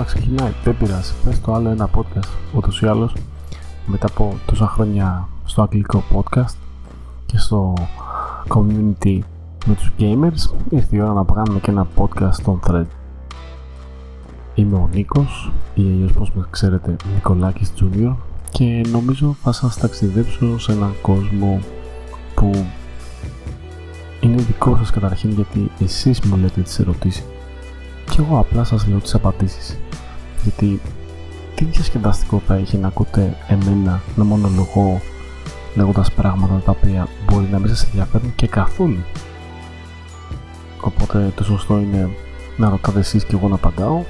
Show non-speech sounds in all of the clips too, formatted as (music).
τώρα ξεκινάει, δεν πειράζει, πες το άλλο ένα podcast. Ούτως ή άλλως, μετά από τόσα χρόνια στο αγγλικό podcast και στο community με τους gamers, ήρθε η ώρα να κάνουμε και ένα podcast στον thread. Είμαι ο Νίκος ή αλλιώς πως με ξέρετε Νικολάκης Junior και νομίζω θα σας ταξιδέψω σε έναν κόσμο που είναι δικό σας καταρχήν γιατί εσείς μου λέτε τις ερωτήσεις και εγώ απλά σας λέω τις απαντήσεις γιατί τι διασκεδαστικό θα έχει να ακούτε εμένα να μονολογώ λέγοντας πράγματα τα οποία μπορεί να μην σας ενδιαφέρουν και καθόλου οπότε το σωστό είναι να ρωτάτε εσείς και εγώ να απαντάω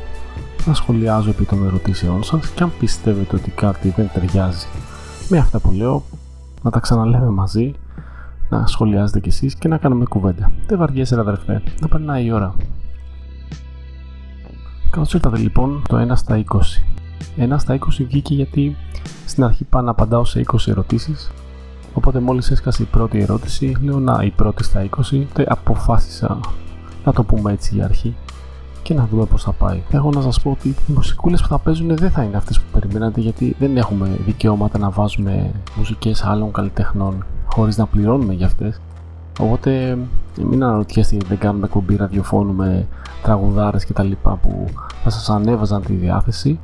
να σχολιάζω επί των ερωτήσεών σας και αν πιστεύετε ότι κάτι δεν ταιριάζει με αυτά που λέω να τα ξαναλέμε μαζί να σχολιάζετε κι εσείς και να κάνουμε κουβέντα. Δεν βαριέσαι ρε αδερφέ, να περνάει η ώρα. Καλώς ήρθατε λοιπόν το 1 στα 20. 1 στα 20 βγήκε γιατί στην αρχή πάω να απαντάω σε 20 ερωτήσεις Οπότε μόλις έσκασε η πρώτη ερώτηση, λέω να η πρώτη στα 20, τε αποφάσισα να το πούμε έτσι για αρχή και να δούμε πώς θα πάει. Έχω να σας πω ότι οι μουσικούλες που θα παίζουν δεν θα είναι αυτές που περιμένατε γιατί δεν έχουμε δικαιώματα να βάζουμε μουσικές άλλων καλλιτεχνών χωρίς να πληρώνουμε για αυτές. Οπότε μην αναρωτιέστε γιατί δεν κάνουμε εκπομπή ραδιοφώνου με τραγουδάρες και τα λοιπά που θα σας ανέβαζαν τη διάθεση.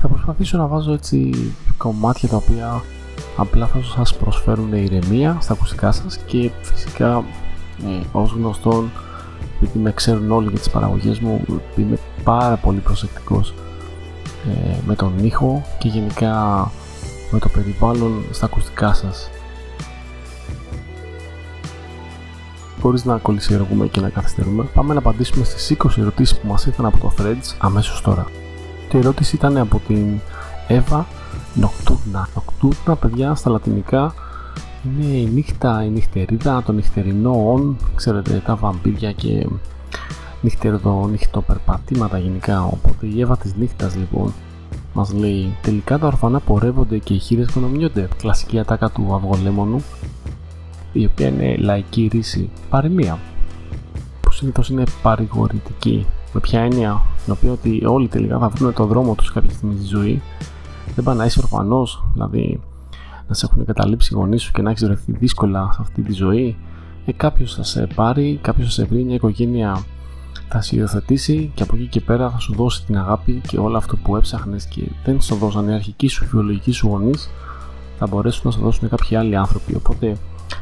Θα προσπαθήσω να βάζω έτσι κομμάτια τα οποία απλά θα σας προσφέρουν ηρεμία στα ακουστικά σας και φυσικά ε, ως γνωστόν επειδή με ξέρουν όλοι για τις παραγωγές μου είμαι πάρα πολύ προσεκτικός ε, με τον ήχο και γενικά με το περιβάλλον στα ακουστικά σας χωρίς να κολλησιεργούμε και να καθυστερούμε πάμε να απαντήσουμε στις 20 ερωτήσεις που μας ήρθαν από το Threads αμέσως τώρα η ερώτηση ήταν από την Εύα Νοκτούρνα. Νοκτούρνα, παιδιά, στα λατινικά είναι η νύχτα, η νυχτερίδα, το νυχτερινό όν, ξέρετε, τα βαμπύρια και νυχτερδο, νυχτοπερπατήματα γενικά. Οπότε η Εύα της νύχτας λοιπόν μας λέει τελικά τα ορφανά πορεύονται και οι χείρες κονομιούνται. Κλασική ατάκα του αυγολέμονου η οποία είναι λαϊκή ρίση παροιμία που συνήθως είναι παρηγορητική με ποια έννοια την οποία ότι όλοι τελικά θα βρουν τον δρόμο τους κάποια στιγμή στη ζωή δεν πάει να είσαι ορφανός, δηλαδή να σε έχουν καταλήψει οι γονείς σου και να έχεις βρεθεί δύσκολα σε αυτή τη ζωή. Ε, κάποιος θα σε πάρει, κάποιος θα σε βρει, μια οικογένεια θα σε υιοθετήσει και από εκεί και πέρα θα σου δώσει την αγάπη και όλο αυτό που έψαχνες και δεν σου δώσαν οι αρχικοί σου βιολογικοί σου γονείς, θα μπορέσουν να σου δώσουν κάποιοι άλλοι άνθρωποι. Οπότε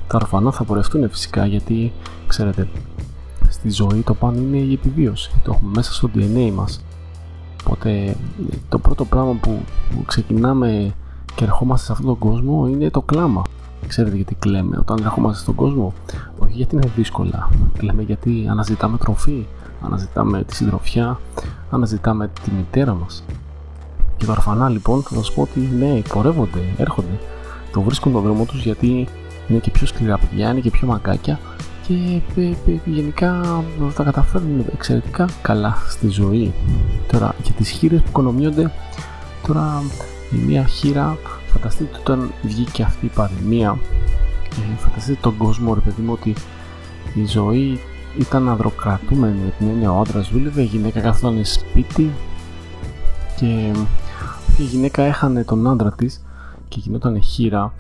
τα ορφανά θα πορευτούν φυσικά γιατί ξέρετε, στη ζωή το πάνω είναι η επιβίωση. Το έχουμε μέσα στο DNA μας. Οπότε το πρώτο πράγμα που ξεκινάμε και ερχόμαστε σε αυτόν τον κόσμο είναι το κλάμα. Ξέρετε γιατί κλαίμε όταν ερχόμαστε στον κόσμο; Όχι γιατί είναι δύσκολα. Κλαίμε γιατί αναζητάμε τροφή, αναζητάμε τη συντροφιά, αναζητάμε τη μητέρα μας. Και τα ορφανά λοιπόν θα σας πω ότι ναι, πορεύονται, έρχονται. Το βρίσκουν τον δρόμο τους γιατί είναι και πιο σκληρά παιδιά, είναι και πιο μακάκια και γενικά τα καταφέρνουν εξαιρετικά καλά στη ζωή. Τώρα για τις χείρες που οικονομιούνται, τώρα η μία χείρα, φανταστείτε όταν βγήκε αυτή η παροιμία, ε, φανταστείτε τον κόσμο ρε παιδί μου ότι η ζωή ήταν αδροκρατούμενη με την έννοια ο άντρας δούλευε, η γυναίκα καθόταν σπίτι και η γυναίκα έχανε τον άντρα της και γινόταν χείρα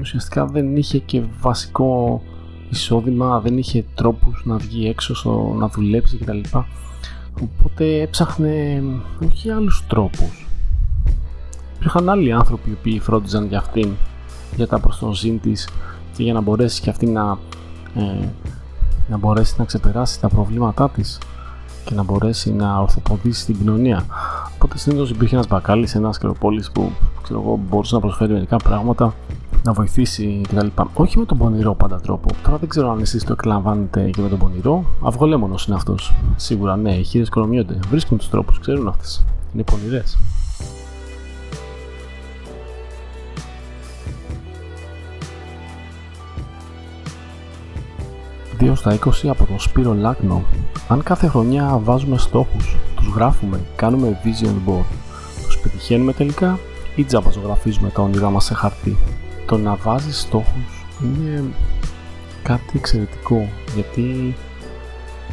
ουσιαστικά δεν είχε και βασικό εισόδημα, δεν είχε τρόπους να βγει έξω, στο, να δουλέψει κτλ. Οπότε έψαχνε όχι άλλους τρόπους. Υπήρχαν άλλοι άνθρωποι οι οποίοι φρόντιζαν για αυτήν, για τα προς τον ζήν της και για να μπορέσει και αυτή να, ε, να μπορέσει να ξεπεράσει τα προβλήματά της και να μπορέσει να ορθοποδήσει την κοινωνία. Οπότε συνήθως υπήρχε ένας μπακάλι σε ένας σκεροπόλη που ξέρω εγώ, μπορούσε να προσφέρει μερικά πράγματα να βοηθήσει κτλ. Όχι με τον πονηρό πάντα τρόπο. Τώρα δεν ξέρω αν εσείς το εκλαμβάνετε και με τον πονηρό. Αυγολέμονος είναι αυτός. Σίγουρα ναι, οι χείρες κονομιούνται. Βρίσκουν τους τρόπους, ξέρουν αυτές. Είναι πονηρές. Δύο στα 20 από τον Σπύρο Λάκνο. Αν κάθε χρονιά βάζουμε στόχους, τους γράφουμε, κάνουμε vision board, τους πετυχαίνουμε τελικά ή τζάμπα ζωγραφίζουμε τα όνειρά μας σε χαρτί το να βάζεις στόχους είναι κάτι εξαιρετικό γιατί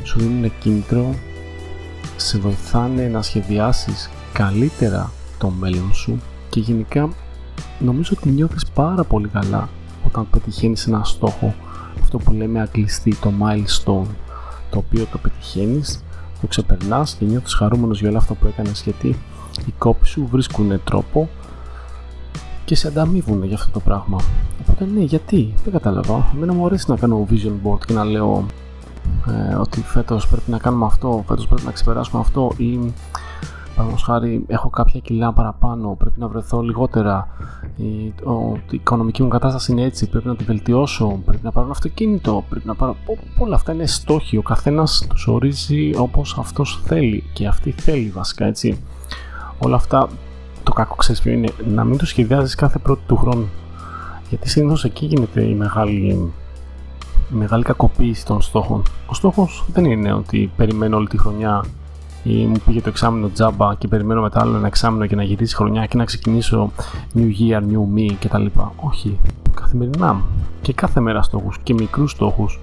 σου δίνουν κίνητρο σε βοηθάνε να σχεδιάσεις καλύτερα το μέλλον σου και γενικά νομίζω ότι νιώθεις πάρα πολύ καλά όταν πετυχαίνεις ένα στόχο αυτό που λέμε αγκλειστή, το milestone το οποίο το πετυχαίνεις, το ξεπερνάς και νιώθεις χαρούμενος για όλα αυτά που έκανες γιατί οι κόποι σου βρίσκουν τρόπο και σε ανταμείβουν για αυτό το πράγμα. Οπότε ναι, γιατί, δεν κατάλαβα. Εμένα μου αρέσει να κάνω vision board και να λέω ε, ότι φέτος πρέπει να κάνουμε αυτό, φέτος πρέπει να ξεπεράσουμε αυτό ή Παραδείγματος χάρη, έχω κάποια κιλά παραπάνω, πρέπει να βρεθώ λιγότερα. Η, ο, η οικονομική μου κατάσταση είναι έτσι, πρέπει να τη βελτιώσω, πρέπει να πάρω ένα αυτοκίνητο, πρέπει να πάρω. Όλα αυτά είναι στόχοι. Ο καθένας τους ορίζει όπως αυτός θέλει και αυτή θέλει βασικά έτσι. Όλα αυτά το κακό ξέρεις ποιο είναι, να μην το σχεδιάζεις κάθε πρώτη του χρόνου. Γιατί συνήθως εκεί γίνεται η μεγάλη, η μεγάλη κακοποίηση των στόχων. Ο στόχος δεν είναι ότι περιμένω όλη τη χρονιά ή μου πήγε το εξάμεινο τζάμπα και περιμένω μετά άλλο ένα εξάμεινο για να γυρίσει χρονιά και να ξεκινήσω new year, new me κτλ. Όχι. Καθημερινά και κάθε μέρα στόχους και μικρούς στόχους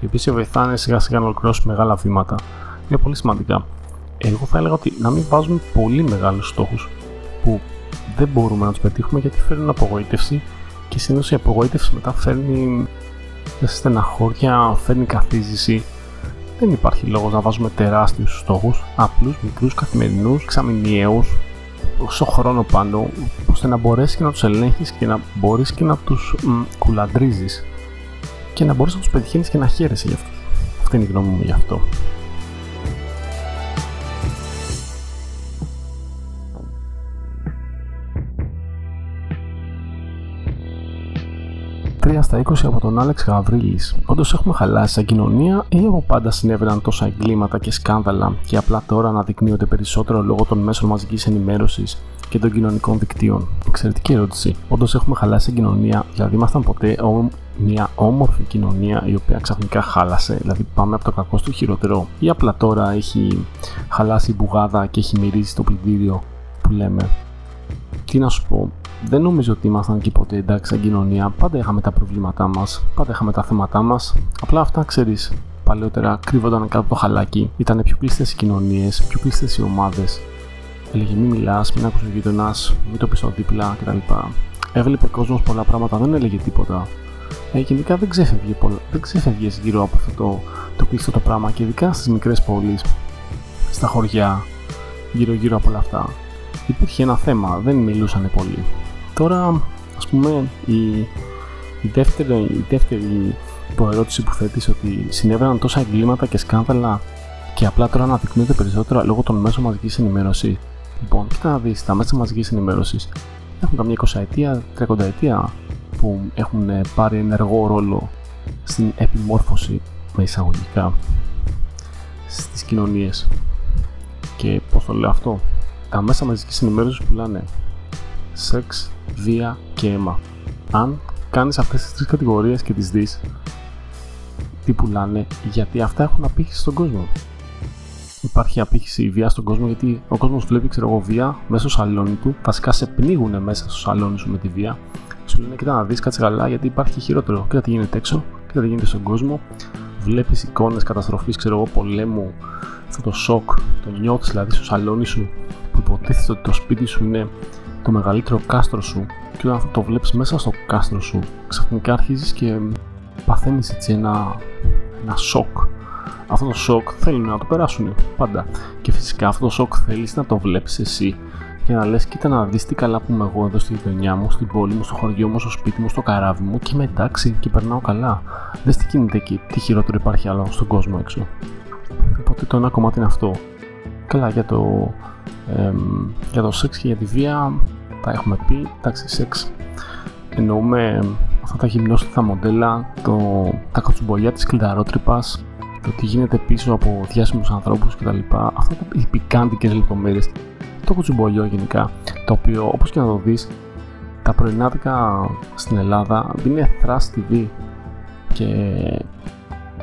οι οποίοι σε βοηθάνε σιγά σιγά να ολοκληρώσει μεγάλα βήματα είναι πολύ σημαντικά. Εγώ θα έλεγα ότι να μην βάζουμε πολύ μεγάλους στόχους που δεν μπορούμε να τους πετύχουμε γιατί φέρνουν απογοήτευση και συνήθως η απογοήτευση μετά φέρνει στεναχώρια, φέρνει καθίζηση δεν υπάρχει λόγος να βάζουμε τεράστιους στόχους, απλούς, μικρούς, καθημερινούς, ξαμηνιαίους, όσο χρόνο πάνω, ώστε να μπορέσεις και να τους ελέγχεις και να μπορείς και να τους κουλαντρίζεις και να μπορείς να τους πετυχαίνεις και να χαίρεσαι γι' αυτό. Αυτή είναι η γνώμη μου γι' αυτό. 3 στα 20 από τον Άλεξ Γαβρίλης. Όντως έχουμε χαλάσει σαν κοινωνία ή από πάντα συνέβαιναν τόσα εγκλήματα και σκάνδαλα και απλά τώρα αναδεικνύονται περισσότερο λόγω των μέσων μαζικής ενημέρωσης και των κοινωνικών δικτύων; Εξαιρετική ερώτηση. Όντως έχουμε χαλάσει σαν κοινωνία, δηλαδή ήμασταν ποτέ μια όμορφη κοινωνία η οποία ξαφνικά χάλασε, δηλαδή πάμε από το κακό στο χειρότερο, ή απλά τώρα έχει χαλάσει η μπουγάδα και έχει μυρίσει το πλυντήριο που λέμε; Τι να σου πω, δεν νομίζω ότι ήμασταν και ποτέ εντάξει σαν κοινωνία. Πάντα είχαμε τα προβλήματά μας, πάντα είχαμε τα θέματά μας. Απλά αυτά ξέρεις. Παλαιότερα κρύβονταν κάτω από το χαλάκι. Ήταν πιο κλειστές οι κοινωνίες, πιο κλειστές οι ομάδες. Έλεγε μην μιλάς, μην ακούς ο γείτονας, μην το πεις δίπλα κτλ. Έβλεπε κόσμος πολλά πράγματα, δεν έλεγε τίποτα. Ε, γενικά δεν ξέφευγε, πολλά, δεν ξέφευγε γύρω από αυτό το, το κλειστό το πράγμα και ειδικά στις μικρές πόλεις, στα χωριά, γύρω-γύρω από όλα αυτά. Υπήρχε ένα θέμα, δεν μιλούσαν πολύ. Τώρα, ας πούμε, η, η δεύτερη, η δεύτερη υποερώτηση που θέτεις ότι συνέβαιναν τόσα εγκλήματα και σκάνδαλα και απλά τώρα αναδεικνύονται περισσότερα λόγω των μέσων μαζικής ενημέρωσης. Λοιπόν, κοίτα να δεις, τα μέσα μαζικής ενημέρωσης έχουν καμιά 20 ετία, 30 ετία που έχουν πάρει ενεργό ρόλο στην επιμόρφωση με εισαγωγικά στις κοινωνίες. Και πώς το λέω αυτό, τα μέσα μαζικής ενημέρωσης πουλάνε σεξ, βία και αίμα. Αν κάνεις αυτές τις τρεις κατηγορίες και τις δεις, τι πουλάνε, γιατί αυτά έχουν απήχηση στον κόσμο. Υπάρχει απήχηση βία στον κόσμο γιατί ο κόσμος βλέπει ξέρω εγώ, βία μέσα στο σαλόνι του. Βασικά σε πνίγουν μέσα στο σαλόνι σου με τη βία. Σου λένε: Κοίτα να δεις, κάτσε καλά γιατί υπάρχει χειρότερο. Κοίτα τι γίνεται έξω, κοίτα τι γίνεται στον κόσμο. Βλέπεις εικόνες καταστροφής, ξέρω εγώ, πολέμου. Αυτό το σοκ, το νιώθεις δηλαδή στο σαλόνι σου που υποτίθεται ότι το σπίτι σου είναι το μεγαλύτερο κάστρο σου και όταν το βλέπεις μέσα στο κάστρο σου ξαφνικά αρχίζεις και παθαίνεις έτσι ένα, ένα σοκ αυτό το σοκ θέλουν να το περάσουν πάντα και φυσικά αυτό το σοκ θέλεις να το βλέπεις εσύ για να λες κοίτα να δεις τι καλά που είμαι εγώ εδώ στη γειτονιά μου, στην πόλη μου, στο χωριό μου, στο σπίτι μου, στο καράβι μου και είμαι εντάξει και περνάω καλά. Δες τι γίνεται εκεί, τι χειρότερο υπάρχει άλλο στον κόσμο έξω. Οπότε το ένα κομμάτι είναι αυτό. Καλά για το για το σεξ και για τη βία τα έχουμε πει, εντάξει σεξ εννοούμε αυτά τα γυμνόστιθα μοντέλα, το, τα κατσουμπολιά της κλειδαρότρυπας, το τι γίνεται πίσω από διάσημους ανθρώπους κτλ. Αυτά τα, οι πικάντικες λεπτομέρειες, το κοτσουμπολιό γενικά, το οποίο όπως και να το δεις, τα πρωινάδικα στην Ελλάδα είναι Thrust TV και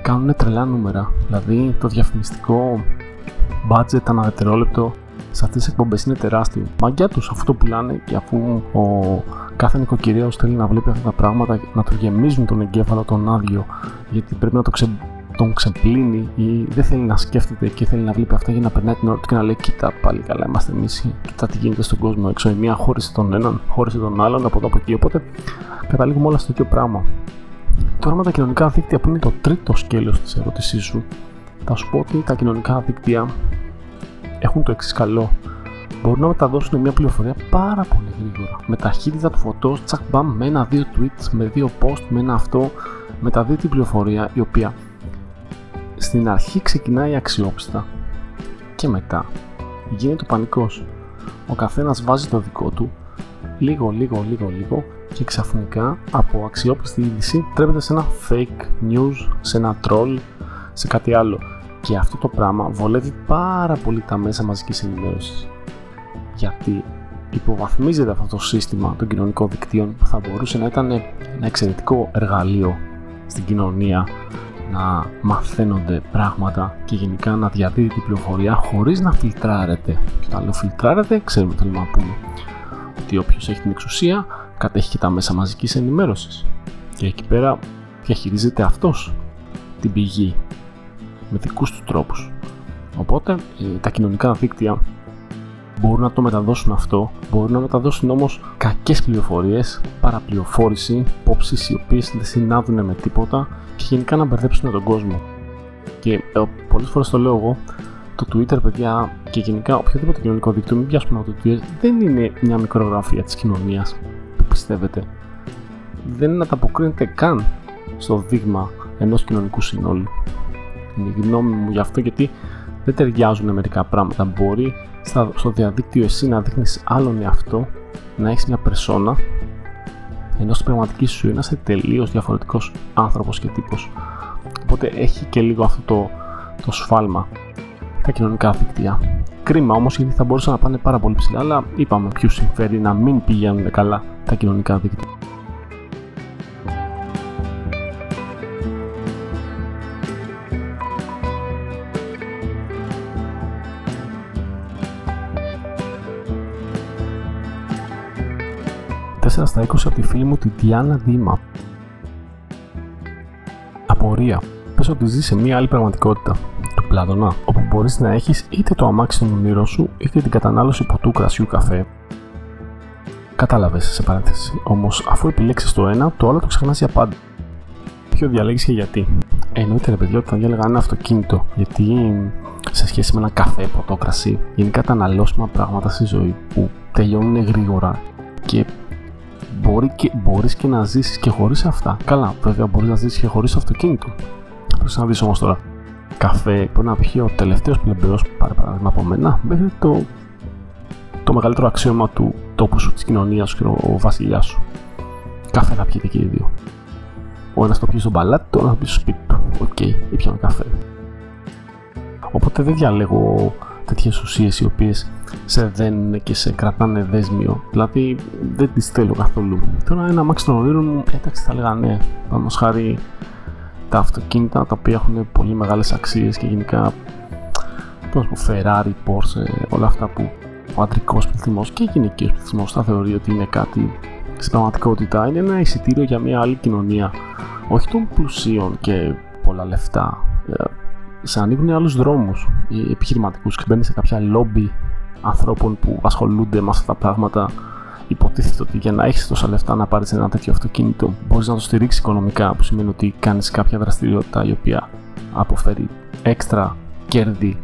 κάνουν τρελά νούμερα. Δηλαδή το διαφημιστικό budget ανά δευτερόλεπτο σε αυτές τις εκπομπές είναι τεράστιο. Μαγκιά τους αφού το πουλάνε και αφού ο κάθε νοικοκυρέο θέλει να βλέπει αυτά τα πράγματα, να του γεμίζουν τον εγκέφαλο τον άδειο, γιατί πρέπει να το, ξε... τον ξεπλύνει ή δεν θέλει να σκέφτεται και θέλει να βλέπει αυτά για να περνάει την ώρα του και να λέει Κοίτα πάλι καλά, είμαστε εμείς. Κοίτα τι γίνεται στον κόσμο έξω. Η μία χώρισε τον έναν, χώρισε τον άλλον από εδώ από εκεί. Οπότε καταλήγουμε όλα στο ίδιο πράγμα. Τώρα με τα κοινωνικά δίκτυα που είναι το τρίτο σκέλος της ερώτησής σου θα σου πω ότι τα κοινωνικά δίκτυα έχουν το εξή καλό. Μπορούν να μεταδώσουν μια πληροφορία πάρα πολύ γρήγορα. Με ταχύτητα του φωτός, τσακ μπαμ, με ένα-δύο tweets, με δύο post, με ένα αυτό, μεταδίδει την πληροφορία η οποία στην αρχή ξεκινάει αξιόπιστα και μετά γίνεται ο πανικός. Ο καθένας βάζει το δικό του, λίγο, λίγο, λίγο, λίγο και ξαφνικά από αξιόπιστη είδηση τρέπεται σε ένα fake news, σε ένα troll, σε κάτι άλλο. Και αυτό το πράγμα βολεύει πάρα πολύ τα μέσα μαζικής ενημέρωσης. Γιατί υποβαθμίζεται αυτό το σύστημα των κοινωνικών δικτύων που θα μπορούσε να ήταν ένα εξαιρετικό εργαλείο στην κοινωνία να μαθαίνονται πράγματα και γενικά να διαδίδει την πληροφορία χωρίς να φιλτράρεται. Και όταν λέω φιλτράρεται, ξέρουμε τι θέλουμε να πούμε. Ότι όποιος έχει την εξουσία κατέχει και τα μέσα μαζικής ενημέρωσης. Και εκεί πέρα διαχειρίζεται αυτός την πηγή με δικούς τους τρόπους. Οπότε ε, τα κοινωνικά δίκτυα μπορούν να το μεταδώσουν αυτό, μπορούν να μεταδώσουν όμως κακές πληροφορίες, παραπληροφόρηση, υπόψεις οι οποίες δεν συνάδουν με τίποτα και γενικά να μπερδέψουν τον κόσμο. Και ε, πολλές φορές το λέω εγώ, το Twitter, παιδιά, και γενικά οποιοδήποτε κοινωνικό δίκτυο, μην πιάσουμε από το Twitter, δεν είναι μια μικρογραφία της κοινωνίας που πιστεύετε. Δεν ανταποκρίνεται καν στο δείγμα ενός κοινωνικού συνόλου. Είναι η γνώμη μου γι' αυτό γιατί δεν ταιριάζουν μερικά πράγματα. Μπορεί στο διαδίκτυο εσύ να δείχνεις άλλον εαυτό, να έχεις μια περσόνα, ενώ στην πραγματική σου είναι είσαι τελείως διαφορετικός άνθρωπος και τύπος. Οπότε έχει και λίγο αυτό το, το σφάλμα τα κοινωνικά δίκτυα. Κρίμα όμως γιατί θα μπορούσαν να πάνε πάρα πολύ ψηλά, αλλά είπαμε ποιους συμφέρει να μην πηγαίνουν καλά τα κοινωνικά δίκτυα. Στα 20 από τη φίλη μου τη Διάννα Δήμα. Απορία. Πες ότι ζεις σε μια άλλη πραγματικότητα, του Πλάτωνα, όπου μπορείς να έχεις είτε το αμάξι των ονείρων σου, είτε την κατανάλωση ποτού κρασιού καφέ. Κατάλαβες σε παρένθεση, όμως αφού επιλέξεις το ένα, το άλλο το ξεχνάς για πάντα. Ποιο διαλέγεις και γιατί. Εννοείται ρε παιδιά ότι θα διάλεγα ένα αυτοκίνητο, γιατί σε σχέση με ένα καφέ, ποτό, κρασί, γενικά τα αναλώσιμα πράγματα στη ζωή που τελειώνουν γρήγορα και μπορεί και, μπορείς και να ζήσεις και χωρίς αυτά. Καλά, βέβαια μπορείς να ζήσεις και χωρίς αυτοκίνητο. Πρέπει να δεις όμως τώρα. Καφέ μπορεί να πιει ο τελευταίος πλεμπαιός που πάρει παράδειγμα από μένα μέχρι το, το μεγαλύτερο αξίωμα του τόπου σου, της κοινωνίας σου και ο, ο βασιλιάς σου. Καφέ θα πιείτε και οι δύο. Ο ένας το πιει στο παλάτι, το άλλο θα πιει στο σπίτι του. OK, okay, ήπιαμε καφέ. Οπότε δεν διαλέγω τέτοιες ουσίες οι οποίες σε δένουν και σε κρατάνε δέσμιο. Δηλαδή δεν τις θέλω καθόλου. Τώρα ένα αμάξι των ονείρων μου, εντάξει θα έλεγα ναι. Πάμε χάρη τα αυτοκίνητα τα οποία έχουν πολύ μεγάλες αξίες και γενικά πώς πω, Ferrari, Porsche, όλα αυτά που ο αντρικός πληθυσμός και ο γυναικείος πληθυσμός θα θεωρεί ότι είναι κάτι στην πραγματικότητα είναι ένα εισιτήριο για μια άλλη κοινωνία. Όχι των πλουσίων και πολλά λεφτά. Ε, σε ανοίγουν άλλους δρόμους επιχειρηματικούς και μπαίνει σε κάποια λόμπι ανθρώπων που ασχολούνται με αυτά τα πράγματα. Υποτίθεται ότι για να έχεις τόσα λεφτά να πάρεις ένα τέτοιο αυτοκίνητο, μπορείς να το στηρίξεις οικονομικά, που σημαίνει ότι κάνεις κάποια δραστηριότητα η οποία αποφέρει έξτρα κέρδη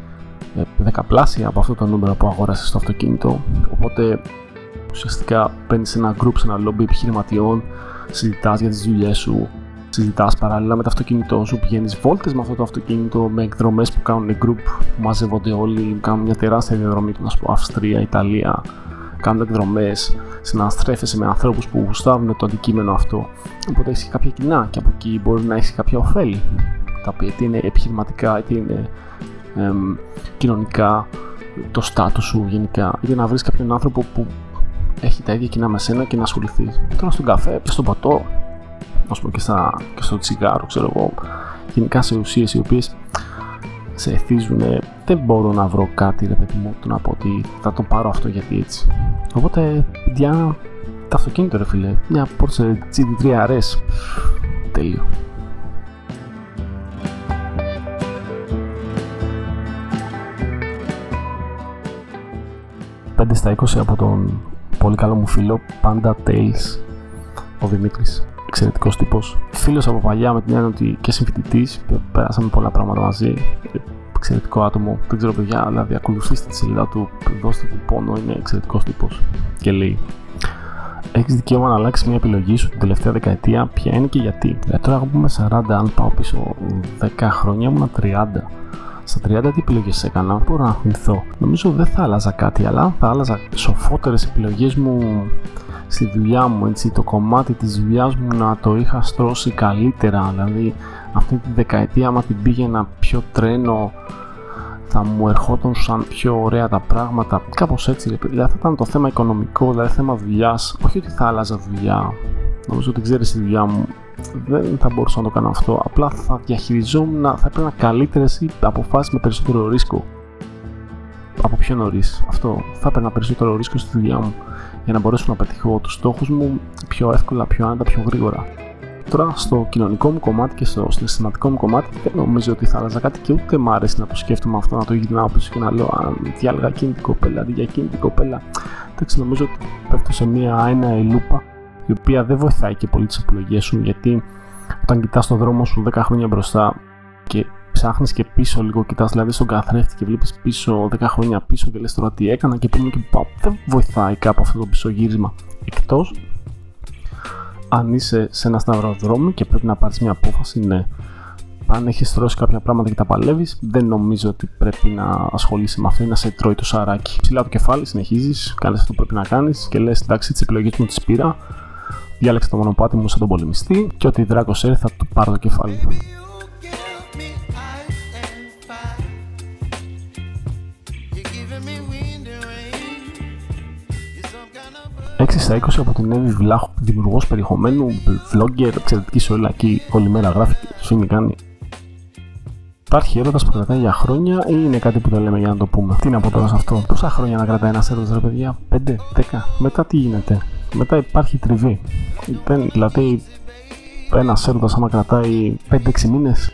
ε, δεκαπλάσια από αυτό το νούμερο που αγόρασες στο αυτοκίνητο. Οπότε ουσιαστικά παίρνεις ένα group, σε ένα λόμπι επιχειρηματιών, συζητάς για τις δουλειές σου, συζητάς παράλληλα με το αυτοκίνητό σου, πηγαίνεις βόλτες με αυτό το αυτοκίνητο, με εκδρομές που κάνουν group, που μαζεύονται όλοι, κάνουν μια τεράστια διαδρομή του, να σου πω Αυστρία, Ιταλία, κάνουν εκδρομές, συναστρέφεσαι με ανθρώπους που γουστάρουν το αντικείμενο αυτό. Οπότε έχεις κάποια κοινά και από εκεί μπορεί να έχεις κάποια ωφέλη, τα οποία είτε είναι επιχειρηματικά, είτε είναι εμ, κοινωνικά, το στάτους σου γενικά, είτε να βρεις κάποιον άνθρωπο που έχει τα ίδια κοινά με σένα και να ασχοληθεί. Τώρα στον καφέ, στον ποτό, ας πούμε και, στα, και στο τσιγάρο ξέρω εγώ. Γενικά σε ουσίες οι οποίες σε εθίζουν δεν μπορώ να βρω κάτι ρε παιδί μου το να πω ότι θα τον πάρω αυτό γιατί έτσι. Οπότε για τα αυτοκίνητο ρε φίλε μια Porsche GT3 RS τέλειο. Στα 20 από τον πολύ καλό μου φίλο Panda Tales ο Δημήτρης. Εξαιρετικός τύπος. Φίλος από παλιά με την έννοια ότι και συμφοιτητής, πέρασαμε πολλά πράγματα μαζί. Εξαιρετικό άτομο. Δεν ξέρω, παιδιά, δηλαδή ακολουθήστε τη σελίδα του, δώστε του πόνο, είναι εξαιρετικός τύπος. Και λέει, έχεις δικαίωμα να αλλάξεις μια επιλογή σου την τελευταία δεκαετία, ποια είναι και γιατί. Δηλαδή, τώρα εγώ είμαι 40, αν πάω πίσω 10 χρόνια, ήμουν 30. Στα 30 τι επιλογές έκανα, μπορώ να θυμηθώ. Νομίζω δεν θα άλλαζα κάτι, αλλά θα άλλαζα σοφότερες επιλογές μου στη δουλειά μου, έτσι, το κομμάτι της δουλειάς μου να το είχα στρώσει καλύτερα, δηλαδή αυτή τη δεκαετία άμα την πήγαινα πιο τρένο θα μου ερχόταν σαν πιο ωραία τα πράγματα, κάπως έτσι, δηλαδή θα ήταν το θέμα οικονομικό, δηλαδή θέμα δουλειάς, όχι ότι θα άλλαζα δουλειά, νομίζω ότι ξέρεις τη δουλειά μου, δεν θα μπορούσα να το κάνω αυτό, απλά θα διαχειριζόμουν, θα έπαιρνα καλύτερες αποφάσεις με περισσότερο ρίσκο. Από πιο νωρίς. Αυτό. Θα έπαιρνα περισσότερο ρίσκο στη δουλειά μου για να μπορέσω να πετύχω τους στόχους μου πιο εύκολα, πιο άνετα, πιο γρήγορα. Τώρα στο κοινωνικό μου κομμάτι και στο συναισθηματικό μου κομμάτι δεν νομίζω ότι θα άλλαζα κάτι και ούτε μ' αρέσει να το σκέφτομαι αυτό, να το γυρνάω πίσω και να λέω Αν διάλεγα εκείνη την κοπέλα αντί για εκείνη την κοπέλα. Εντάξει, νομίζω ότι πέφτω σε μια ένα λούπα η οποία δεν βοηθάει και πολύ τις επιλογές σου γιατί όταν κοιτάς τον δρόμο σου 10 χρόνια μπροστά και ψάχνεις και πίσω λίγο, κοιτάς δηλαδή στον καθρέφτη και βλέπεις πίσω 10 χρόνια πίσω και λες τώρα τι έκανα και πούμε και πάω. Δεν βοηθάει κάπου αυτό το πισωγύρισμα. Εκτός αν είσαι σε ένα σταυροδρόμι και πρέπει να πάρεις μια απόφαση, ναι. Αν έχεις τρώσει κάποια πράγματα και τα παλεύεις, δεν νομίζω ότι πρέπει να ασχολείσαι με αυτό ή να σε τρώει το σαράκι. Ψηλά το κεφάλι, συνεχίζεις, κάνει αυτό που πρέπει να κάνεις και λες: Εντάξει, τις επιλογές μου τις πήρα. Διάλεξε το μονοπάτι μου σαν τον πολεμιστή και ότι δράκος έρθει θα του πάρω το κεφάλι. 6 στα 20 από την Εύη Βλάχου, δημιουργός περιεχομένου, vlogger, εξαιρετική σε όλα εκεί, όλη μέρα γράφει και σου κάνει. Υπάρχει έρωτας που κρατάει για χρόνια ή είναι κάτι που το λέμε για να το πούμε; Τι να πω τώρα σε αυτό; Πόσα χρόνια να κρατάει ένας έρωτας, ρε παιδιά, 5, 10. Μετά τι γίνεται; Μετά υπάρχει τριβή. Δηλαδή, ένας έρωτας άμα κρατάει 5-6 μήνες,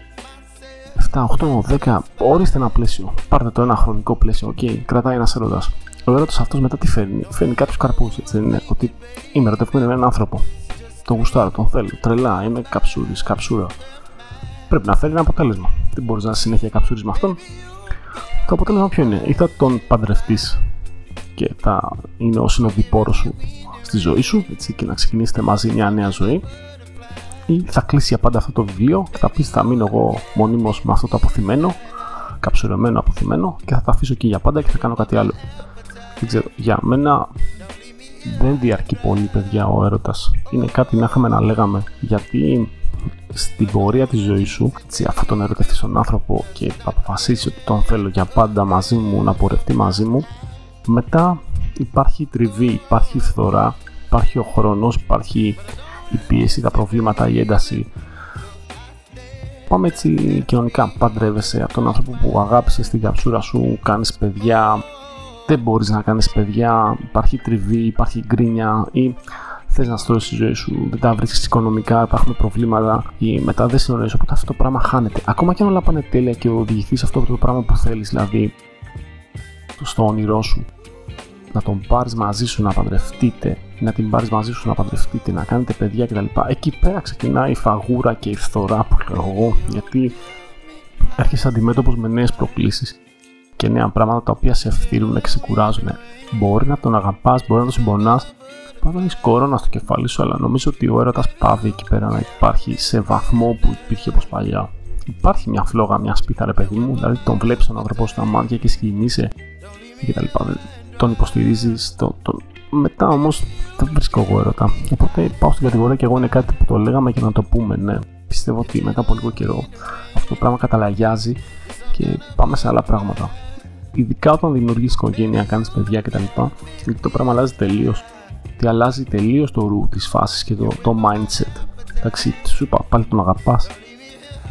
7, 8, 10, όριστε ένα πλαίσιο. Πάρτε το ένα χρονικό πλαίσιο. OK, okay, κρατάει ένας έρωτας ο έρωτα αυτός μετά τι φέρνει; Φέρνει κάποιους καρπούς, έτσι δεν είναι; Ότι είμαι ερωτευμένο με έναν άνθρωπο. Τον γουστάρω, τον θέλω. Τρελά, είμαι καψούρης, καψούρα. Πρέπει να φέρει ένα αποτέλεσμα. Δεν μπορείς να συνέχεια καψούρη με αυτόν. Το αποτέλεσμα ποιο είναι, ή θα τον παντρευτείς και θα είναι ο συνοδοιπόρος σου στη ζωή σου έτσι, και να ξεκινήσετε μαζί μια νέα ζωή ή θα κλείσει για πάντα αυτό το βιβλίο και θα πεις θα μείνω εγώ μονίμως με αυτό το αποθυμένο καψουρωμένο αποθυμένο και θα τα αφήσω εκεί για πάντα και θα κάνω κάτι άλλο δεν ξέρω, για μένα δεν διαρκεί πολύ παιδιά ο έρωτας. Είναι κάτι να είχαμε να λέγαμε γιατί στην πορεία της ζωής σου, έτσι, αφού τον ερωτευτείς τον άνθρωπο και αποφασίσεις ότι τον θέλω για πάντα μαζί μου, να πορευτεί μαζί μου, μετά υπάρχει τριβή, υπάρχει φθορά, υπάρχει ο χρόνος, υπάρχει η πίεση, τα προβλήματα, η ένταση. Πάμε έτσι κοινωνικά, παντρεύεσαι από τον άνθρωπο που αγάπησες στην καψούρα σου, κάνεις παιδιά, δεν μπορείς να κάνεις παιδιά, υπάρχει τριβή, υπάρχει γκρίνια ή θες να στρώσεις τη ζωή σου, δεν τα βρίσκεις οικονομικά, υπάρχουν προβλήματα ή μετά δεν συνορίζεις, οπότε αυτό το πράγμα χάνεται. Ακόμα και αν όλα πάνε τέλεια και οδηγηθείς σε αυτό το πράγμα που θέλεις, δηλαδή στο όνειρό σου, να τον πάρεις μαζί σου να παντρευτείτε, να την πάρεις μαζί σου να παντρευτείτε, να κάνετε παιδιά κτλ. Εκεί πέρα ξεκινάει η φαγούρα και η φθορά που λέω εγώ, γιατί έρχεσαι αντιμέτωπος με νέες προκλήσεις και νέα πράγματα τα οποία σε ευθύρουν και σε κουράζουν. Μπορεί να τον αγαπάς, μπορεί να τον συμπονάς, μπορεί να έχεις κορώνα στο κεφάλι σου, αλλά νομίζω ότι ο έρωτας πάβει εκεί πέρα να υπάρχει σε βαθμό που υπήρχε όπως παλιά. Υπάρχει μια φλόγα, μια σπίθα, ρε παιδί μου, δηλαδή τον βλέπεις τον άνθρωπο στα μάτια και σκηνείσαι κτλ. Τον υποστηρίζεις, το, το... μετά όμως δεν βρίσκω εγώ έρωτα. Οπότε πάω στην κατηγορία και εγώ είναι κάτι που το λέγαμε και να το πούμε, ναι. Πιστεύω ότι μετά από λίγο καιρό αυτό το πράγμα καταλαγιάζει και πάμε σε άλλα πράγματα ειδικά όταν δημιουργείς οικογένεια, κάνεις παιδιά κτλ. Γιατί το πράγμα αλλάζει τελείως. Τι αλλάζει τελείως το ρου της φάσης και το, το mindset. Εντάξει, σου είπα πάλι τον αγαπάς,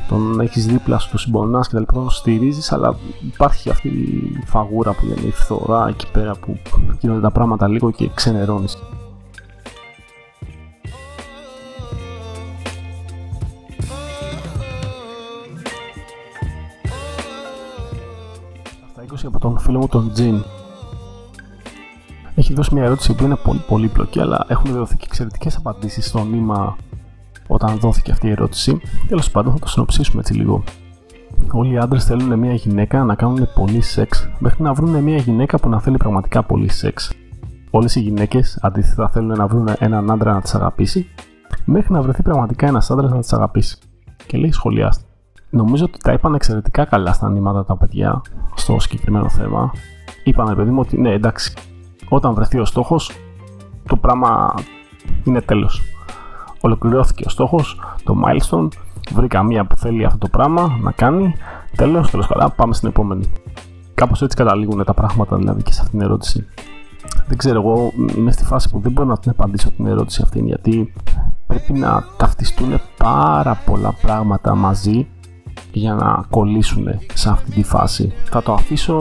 τον έχεις δίπλα σου, τον συμπονάς και τα λοιπά, τον στηρίζεις, αλλά υπάρχει αυτή η φαγούρα που λένε η φθορά εκεί πέρα που γίνονται τα πράγματα λίγο και ξενερώνεις. 20 από τον φίλο μου τον Τζιν. έχει δώσει μια ερώτηση που είναι πολύ πολύπλοκη, αλλά έχουν δοθεί και εξαιρετικές απαντήσεις στο νήμα όταν δόθηκε αυτή η ερώτηση. Τέλος πάντων, θα το συνοψίσουμε έτσι λίγο. Όλοι οι άντρες θέλουν μια γυναίκα να κάνουν πολύ σεξ, μέχρι να βρουν μια γυναίκα που να θέλει πραγματικά πολύ σεξ. Όλες οι γυναίκες αντίθετα θέλουν να βρουν έναν άντρα να τις αγαπήσει, μέχρι να βρεθεί πραγματικά ένας άντρας να τις αγαπήσει. Και λέει σχολιάστε. Νομίζω ότι τα είπαν εξαιρετικά καλά στα νήματα τα παιδιά στο συγκεκριμένο θέμα. Είπαν, παιδί μου, ότι ναι, εντάξει, όταν βρεθεί ο στόχος, το πράγμα είναι τέλος. Ολοκληρώθηκε ο στόχος, το milestone, βρήκα μία που θέλει αυτό το πράγμα να κάνει. Τέλος, τέλος καλά, πάμε στην επόμενη. Κάπως έτσι καταλήγουν τα πράγματα δηλαδή και σε αυτήν την ερώτηση. Δεν ξέρω, εγώ είμαι στη φάση που δεν μπορώ να την απαντήσω την ερώτηση αυτή γιατί πρέπει να ταυτιστούν πάρα πολλά πράγματα μαζί για να κολλήσουν σε αυτή τη φάση. Θα το αφήσω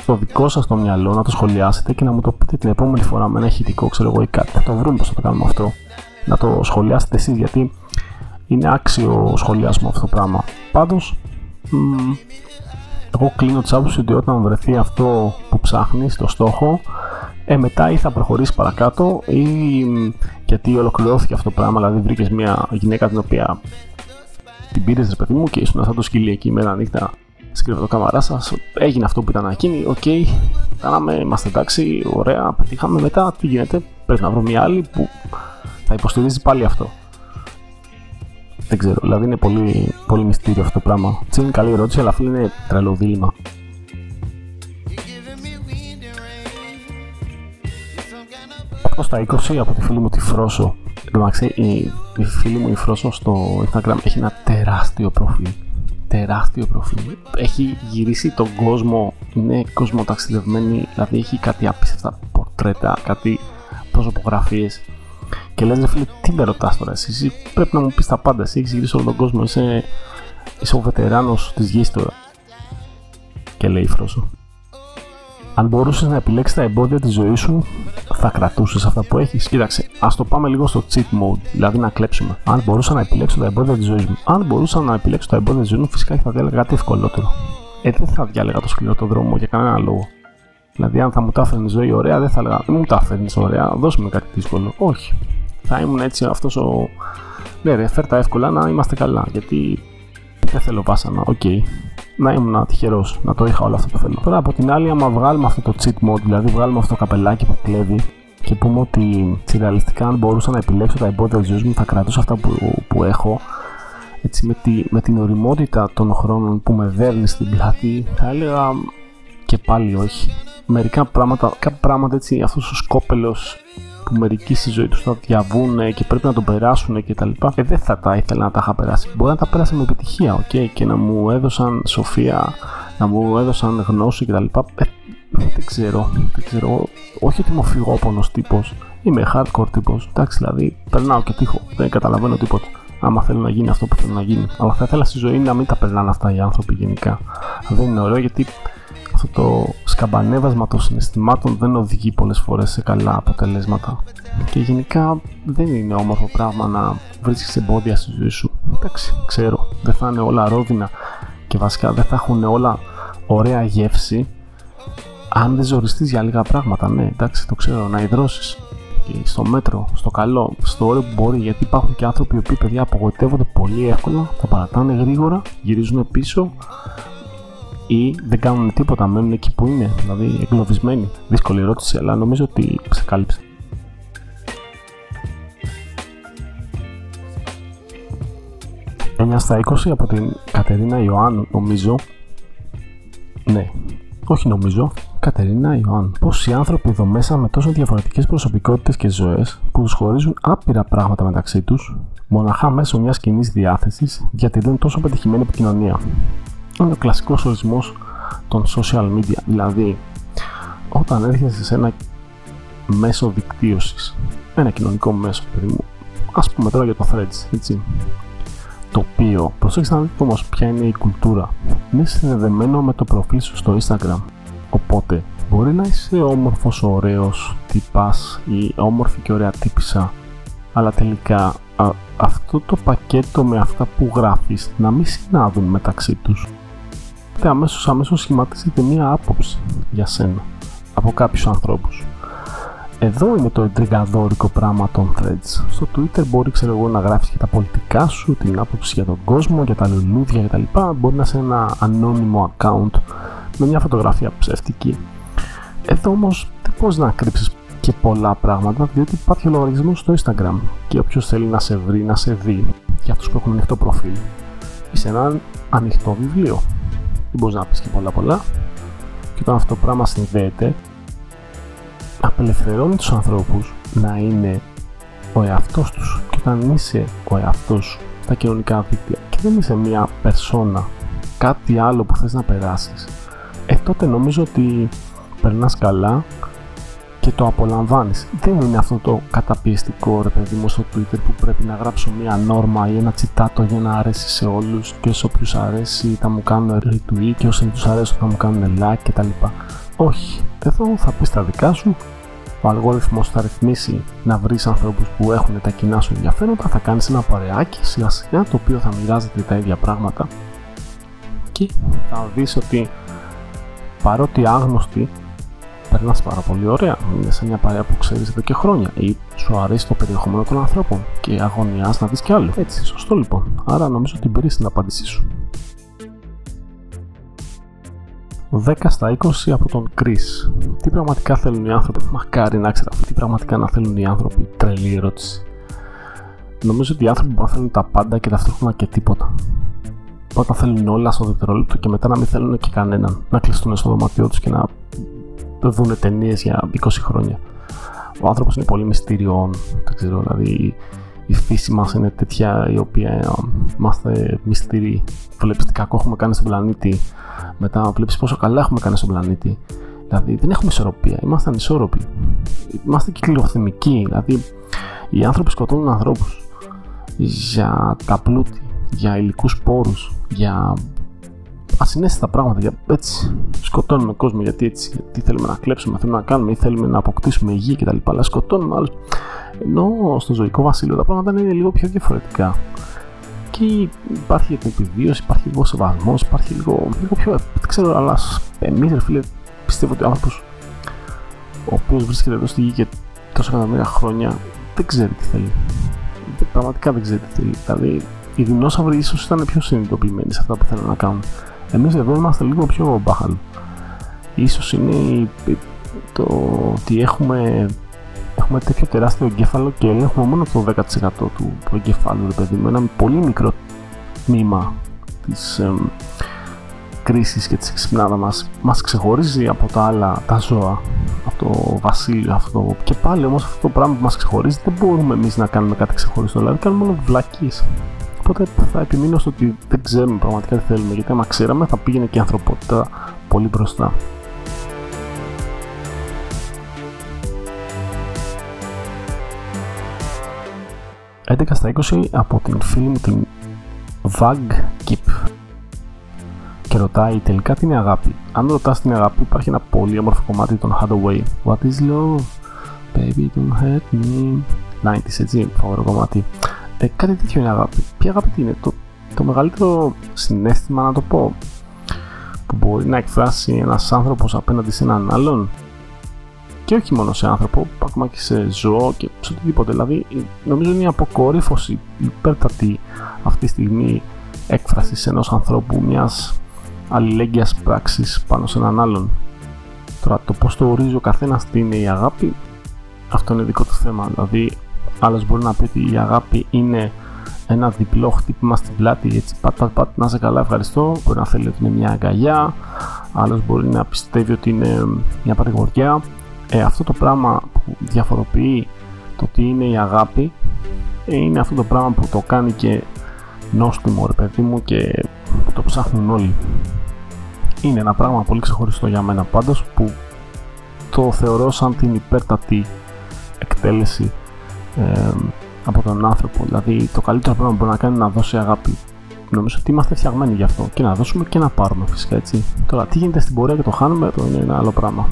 στο δικό σας το μυαλό να το σχολιάσετε και να μου το πείτε την επόμενη φορά με ένα ηχητικό, ξέρω εγώ ή κάτι. Θα το βρούμε πώς θα το κάνουμε αυτό. Να το σχολιάσετε εσείς γιατί είναι άξιο σχολιάσμα αυτό το πράγμα. Πάντως, μ, εγώ κλείνω τη άποψη ότι όταν βρεθεί αυτό που ψάχνεις το στόχο, ε, μετά ή θα προχωρήσεις παρακάτω ή γιατί ολοκληρώθηκε αυτό το πράγμα, δηλαδή βρήκες μια γυναίκα την οποία την πήρες, ρε παιδί μου, και ήσουν σαν το σκυλί εκεί μέρα νύχτα στην κρεβατοκάμαρά σας. Έγινε αυτό που ήταν εκείνη. OK, okay, κάναμε, είμαστε εντάξει, ωραία, πετύχαμε. Μετά τι γίνεται, πρέπει να βρω μια άλλη που θα υποστηρίζει πάλι αυτό. Δεν ξέρω, δηλαδή είναι πολύ, πολύ μυστήριο αυτό το πράγμα. Τι είναι καλή ερώτηση, αλλά αυτό είναι τρελό δίλημμα. στα 20 από τη φίλη μου τη Φρόσο Εντάξει, η, η φίλη μου η Φρόσο στο Instagram έχει ένα τεράστιο προφίλ. Τεράστιο προφίλ. Έχει γυρίσει τον κόσμο, είναι κοσμοταξιδευμένη, δηλαδή έχει κάτι απίστευτα πορτρέτα, κάτι προσωπογραφίες. Και λες, φίλε, τι με ρωτάς τώρα, εσύ, πρέπει να μου πεις τα πάντα. Εσύ έχεις γυρίσει όλο τον κόσμο, είσαι, είσαι ο βετεράνος της γης τώρα. Και λέει η Φρόσο. Αν μπορούσες να επιλέξεις τα εμπόδια της ζωής σου, θα κρατούσες αυτά που έχεις. Κοίταξε, ας το πάμε λίγο στο cheat mode, δηλαδή να κλέψουμε. Αν μπορούσα να επιλέξω τα εμπόδια της ζωής μου, αν μπορούσα να επιλέξω τα εμπόδια της ζωής μου, φυσικά θα διάλεγα κάτι ευκολότερο. Ε, δεν θα διάλεγα το σκληρό το δρόμο για κανένα λόγο. Δηλαδή, αν θα μου τα έφερνε η ζωή ωραία, δεν θα έλεγα Δεν μου τα έφερνες ωραία, δώσε μου κάτι δύσκολο. Όχι. Θα ήμουν έτσι αυτός ο. Ναι, ρε, φέρ' τα εύκολα να είμαστε καλά. Γιατί δεν θέλω βάσανα. OK. Okay να ήμουν τυχερός να το είχα όλο αυτό που θέλω. Τώρα από την άλλη, άμα βγάλουμε αυτό το cheat mode, δηλαδή βγάλουμε αυτό το καπελάκι που κλέβει και πούμε ότι ρεαλιστικά αν μπορούσα να επιλέξω τα εμπόδια της ζωής μου, θα κρατούσα αυτά που, που έχω. Έτσι, με, τη, με την οριμότητα των χρόνων που με δέρνει στην πλάτη, θα έλεγα και πάλι όχι. Μερικά πράγματα, κάποια πράγματα έτσι, αυτός ο σκόπελος που μερικοί στη ζωή τους θα διαβούν και πρέπει να τον περάσουν κτλ. Ε, δεν θα τα ήθελα να τα είχα περάσει. Μπορεί να τα πέρασα με επιτυχία, okay, και να μου έδωσαν σοφία, να μου έδωσαν γνώση κτλ. Ε, δεν ξέρω, δεν ξέρω. Όχι ότι είμαι ο φυγόπονος τύπος. Είμαι hardcore τύπος. Εντάξει, δηλαδή περνάω και τύχω. Δεν καταλαβαίνω τίποτα. Άμα θέλω να γίνει αυτό που θέλω να γίνει. Αλλά θα ήθελα στη ζωή να μην τα περνάνε αυτά οι άνθρωποι γενικά. Δεν είναι ωραίο γιατί αυτό το σκαμπανέβασμα των συναισθημάτων δεν οδηγεί πολλές φορές σε καλά αποτελέσματα. Και γενικά δεν είναι όμορφο πράγμα να βρίσκεις εμπόδια στη ζωή σου. Εντάξει, ξέρω, δεν θα είναι όλα ρόδινα και βασικά δεν θα έχουν όλα ωραία γεύση αν δεν ζοριστείς για λίγα πράγματα. Ναι, εντάξει, το ξέρω, να υδρώσεις και στο μέτρο, στο καλό, στο όριο που μπορεί. Γιατί υπάρχουν και άνθρωποι οι οποίοι παιδιά απογοητεύονται πολύ εύκολα, τα παρατάνε γρήγορα, γυρίζουν πίσω ή δεν κάνουν τίποτα, μένουν εκεί που είναι, δηλαδή εγκλωβισμένοι. Δύσκολη ερώτηση, αλλά νομίζω ότι ξεκάλυψε. Ένια στα 20 από την Κατερίνα Ιωάννου, νομίζω. Ναι, όχι νομίζω. Κατερίνα Ιωάννου. Πόσοι άνθρωποι εδώ μέσα με τόσο διαφορετικές προσωπικότητες και ζωές που τους χωρίζουν άπειρα πράγματα μεταξύ τους, μοναχά μέσω μιας κοινής διάθεσης διατηρούν τόσο πετυχημένη επικοινωνία είναι ο κλασικός ορισμός των social media. Δηλαδή, όταν έρχεσαι σε ένα μέσο δικτύωσης, ένα κοινωνικό μέσο, παιδί μου, ας πούμε τώρα για το Threads, έτσι, το οποίο, προσέξτε να δείτε όμως ποια είναι η κουλτούρα, είναι συνδεδεμένο με το προφίλ σου στο Instagram. Οπότε, μπορεί να είσαι όμορφος, ωραίος, τυπάς ή όμορφη και ωραία τύπησα, αλλά τελικά αυτό το πακέτο με αυτά που γράφεις να μην συνάδουν μεταξύ τους αμέσως αμέσως σχηματίζεται μία άποψη για σένα από κάποιους ανθρώπους. εδώ είναι το εντριγκαδόρικο πράγμα των threads. Στο Twitter μπορεί ξέρω εγώ, να γράφεις και τα πολιτικά σου, την άποψη για τον κόσμο, για τα λουλούδια κτλ. Μπορεί να είσαι ένα ανώνυμο account με μια φωτογραφία ψεύτικη. Εδώ όμως δεν μπορείς να κρύψεις και πολλά πράγματα διότι υπάρχει ο λογαριασμό στο Instagram και όποιος θέλει να σε βρει, να σε δει για αυτούς που έχουν ανοιχτό προφίλ είσαι ένα ανοιχτό βιβλίο. Δεν μπορείς να πεις και πολλά πολλά. Και όταν αυτό το πράγμα συνδέεται απελευθερώνει τους ανθρώπους να είναι ο εαυτός τους. Και όταν είσαι ο εαυτός σου στα κοινωνικά δίκτυα και δεν είσαι μια περσόνα κάτι άλλο που θες να περάσεις ε τότε νομίζω ότι περνάς καλά και το απολαμβάνεις. Δεν είναι αυτό το καταπιεστικό ρε παιδί μου στο Twitter που πρέπει να γράψω μια νόρμα ή ένα τσιτάτο για να αρέσει σε όλους και σε όποιους αρέσει θα μου κάνουν retweet και όσοι δεν τους αρέσουν θα μου κάνουν like κτλ. Όχι, εδώ θα πεις τα δικά σου ο αλγόριθμος θα ρυθμίσει να βρεις ανθρώπους που έχουν τα κοινά σου ενδιαφέροντα, θα κάνεις ένα παρεάκι σιγά σιγά το οποίο θα μοιράζεται τα ίδια πράγματα και θα δεις ότι παρότι άγνωστοι περνάς πάρα πολύ ωραία. Είναι σε μια παρέα που ξέρεις εδώ και χρόνια ή σου αρέσει το περιεχόμενο των ανθρώπων και αγωνιάς να δεις κι άλλο. Έτσι, σωστό λοιπόν. Άρα νομίζω ότι μπορείς την απάντησή σου. 10 στα 20 από τον Chris. Τι πραγματικά θέλουν οι άνθρωποι, μακάρι να ξέρω τι πραγματικά να θέλουν οι άνθρωποι, τρελή ερώτηση. Νομίζω ότι οι άνθρωποι μπορούν να θέλουν τα πάντα και ταυτόχρονα και τίποτα. Όταν θέλουν όλα στο δευτερόλεπτο και μετά να μην θέλουν και κανέναν. Να κλειστούν στο δωμάτιό τους και να δουν ταινίες για 20 χρόνια. Ο άνθρωπος είναι πολύ μυστηριών. Δεν ξέρω, δηλαδή η φύση μας είναι τέτοια η οποία είμαστε μυστήριοι. Βλέπεις τι κακό έχουμε κάνει στον πλανήτη. Μετά βλέπεις πόσο καλά έχουμε κάνει στον πλανήτη. Δηλαδή δεν έχουμε ισορροπία. Είμαστε ανισόρροποι. Είμαστε κυκλοθυμικοί. Δηλαδή οι άνθρωποι σκοτώνουν ανθρώπους για τα πλούτη, για υλικούς πόρους, για ασυνέστητα πράγματα. Για, έτσι σκοτώνουμε κόσμο γιατί έτσι. Γιατί θέλουμε να κλέψουμε, θέλουμε να κάνουμε ή θέλουμε να αποκτήσουμε γη κτλ. Αλλά σκοτώνουμε άλλους. Ενώ στο ζωικό βασίλειο τα πράγματα είναι λίγο πιο διαφορετικά. Και υπάρχει την επιβίωση, υπάρχει λίγο σεβασμός, υπάρχει λίγο, λίγο πιο. Δεν ξέρω, αλλά εμείς, ρε φίλε, πιστεύω ότι ο άνθρωπος ο οποίος βρίσκεται εδώ στη γη και τόσα εκατομμύρια χρόνια δεν ξέρει τι θέλει. Πραγματικά δεν ξέρει τι θέλει. Δηλαδή, οι δεινόσαυροι ίσως ήταν πιο συνειδητοποιημένοι σε αυτά που θέλουν να κάνουν. Εμείς εδώ είμαστε λίγο πιο μπάχαλοι. Ίσως είναι το ότι έχουμε, έχουμε τέτοιο τεράστιο εγκέφαλο και ελέγχουμε μόνο το 10% του εγκεφάλου, ρε παιδί με ένα πολύ μικρό τμήμα της ε, κρίσης και της εξυπνάδα μας. Μας ξεχωρίζει από τα άλλα, τα ζώα, από το βασίλειο αυτό. Και πάλι όμως αυτό το πράγμα που μας ξεχωρίζει δεν μπορούμε εμείς να κάνουμε κάτι ξεχωριστό, δηλαδή κάνουμε μόνο βλακίες. Οπότε θα επιμείνω στο ότι δεν ξέρουμε πραγματικά τι θέλουμε, γιατί άμα ξέραμε θα πήγαινε και η ανθρωπότητα πολύ μπροστά. «11 στα 20» από την φίλη μου την Vag Kip και ρωτάει τελικά τι είναι αγάπη. Αν ρωτάς την αγάπη υπάρχει ένα πολύ όμορφο κομμάτι των Hathaway What is love? Baby don't hurt me 90's έτσι, φαβορό κομμάτι ε, κάτι τέτοιο είναι αγάπη. Ποια αγάπη τι είναι, το, το μεγαλύτερο συνέστημα να το πω που μπορεί να εκφράσει ένας άνθρωπος απέναντι σε έναν άλλον και όχι μόνο σε άνθρωπο, ακόμα και σε ζώο και σε οτιδήποτε. Δηλαδή, νομίζω είναι η αποκορύφωση υπέρτατη αυτή τη στιγμή έκφρασης ενός ανθρώπου μιας αλληλέγγυας πράξης πάνω σε έναν άλλον. Τώρα, το πώς το ορίζει ο καθένας τι είναι η αγάπη, αυτό είναι δικό του θέμα. Δηλαδή, Άλλο μπορεί να πει ότι η αγάπη είναι ένα διπλό χτύπημα στην πλάτη, έτσι πατ, πατ, πατ, να σε καλά, ευχαριστώ. Μπορεί να θέλει ότι είναι μια αγκαλιά, άλλος μπορεί να πιστεύει ότι είναι μια παρηγοριά. Ε, αυτό το πράγμα που διαφοροποιεί το τι είναι η αγάπη ε, είναι αυτό το πράγμα που το κάνει και νόστιμο ρε παιδί μου και το ψάχνουν όλοι. Είναι ένα πράγμα πολύ ξεχωριστό για μένα πάντως που το θεωρώ σαν την υπέρτατη εκτέλεση ε, από τον άνθρωπο. Δηλαδή, το καλύτερο πράγμα που μπορεί να κάνει είναι να δώσει αγάπη. Νομίζω ότι είμαστε φτιαγμένοι γι' αυτό και να δώσουμε και να πάρουμε φυσικά έτσι. Τώρα, τι γίνεται στην πορεία και το χάνουμε, αυτό είναι ένα άλλο πράγμα.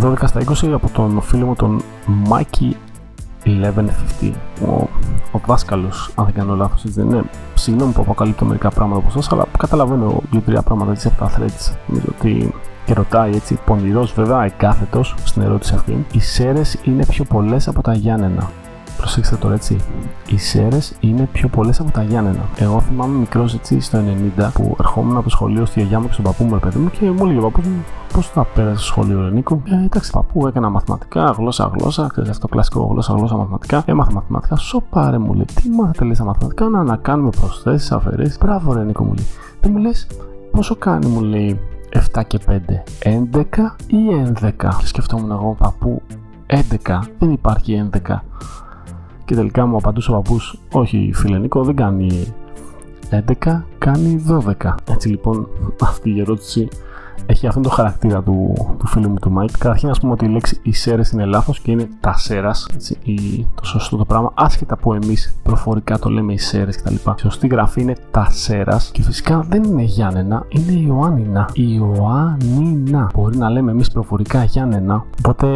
«12 στα 20» από τον φίλο μου τον Mikey 1150. Ο, ο δάσκαλος, αν δεν κάνω λάθος, έτσι δεν είναι. Συγγνώμη που αποκαλύπτω μερικά πράγματα από εσάς, αλλά καταλαβαίνω δύο-τρία πράγματα έτσι από τα threads. Νομίζω ότι και ρωτάει έτσι πονηρός βέβαια εκάθετος στην ερώτηση αυτή οι Σέρες είναι πιο πολλές από τα Γιάννενα προσέξτε τώρα έτσι. Οι Σέρες είναι πιο πολλές από τα Γιάννενα. Εγώ θυμάμαι μικρός έτσι στο 90 που ερχόμουν από το σχολείο στη γιαγιά μου και στον παππού μου, παιδί μου, και μου έλεγε ο παππούς μου πώς θα πέρασες στο σχολείο, Νίκο; Ε, εντάξει, παππού έκανα μαθηματικά, γλώσσα, γλώσσα, ξέρεις αυτό κλασικό γλώσσα, γλώσσα, μαθηματικά. Έμαθα μαθηματικά, σοπάρε μου λέει. Τι μάθατε λέει στα μαθηματικά, να, να κάνουμε προσθέσεις, αφαιρέσεις. Μπράβο, ρε Νίκο μου λέει. Δεν μου λες πόσο κάνει, μου λέει 7 και 5, 11 ή 11. Και σκεφτόμουν εγώ, παππού, 11, δεν υπάρχει 11. Και τελικά μου απαντούσε ο παππούς, Όχι, φίλε Νίκο, δεν κάνει 11, κάνει 12. Έτσι λοιπόν, (laughs) αυτή η ερώτηση έχει αυτόν το χαρακτήρα του, του φίλου μου του Μάικ. Καταρχήν, ας πούμε ότι η λέξη Ισέρε είναι λάθος και είναι τα Σέρρας, το σωστό το πράγμα, άσχετα που εμείς προφορικά το λέμε Ισέρε κτλ. Η σωστή γραφή είναι τα Σέρρας και φυσικά δεν είναι Γιάννενα, είναι Ιωάννινα. Ιωάννινα. Μπορεί να λέμε εμείς προφορικά Γιάννενα. Οπότε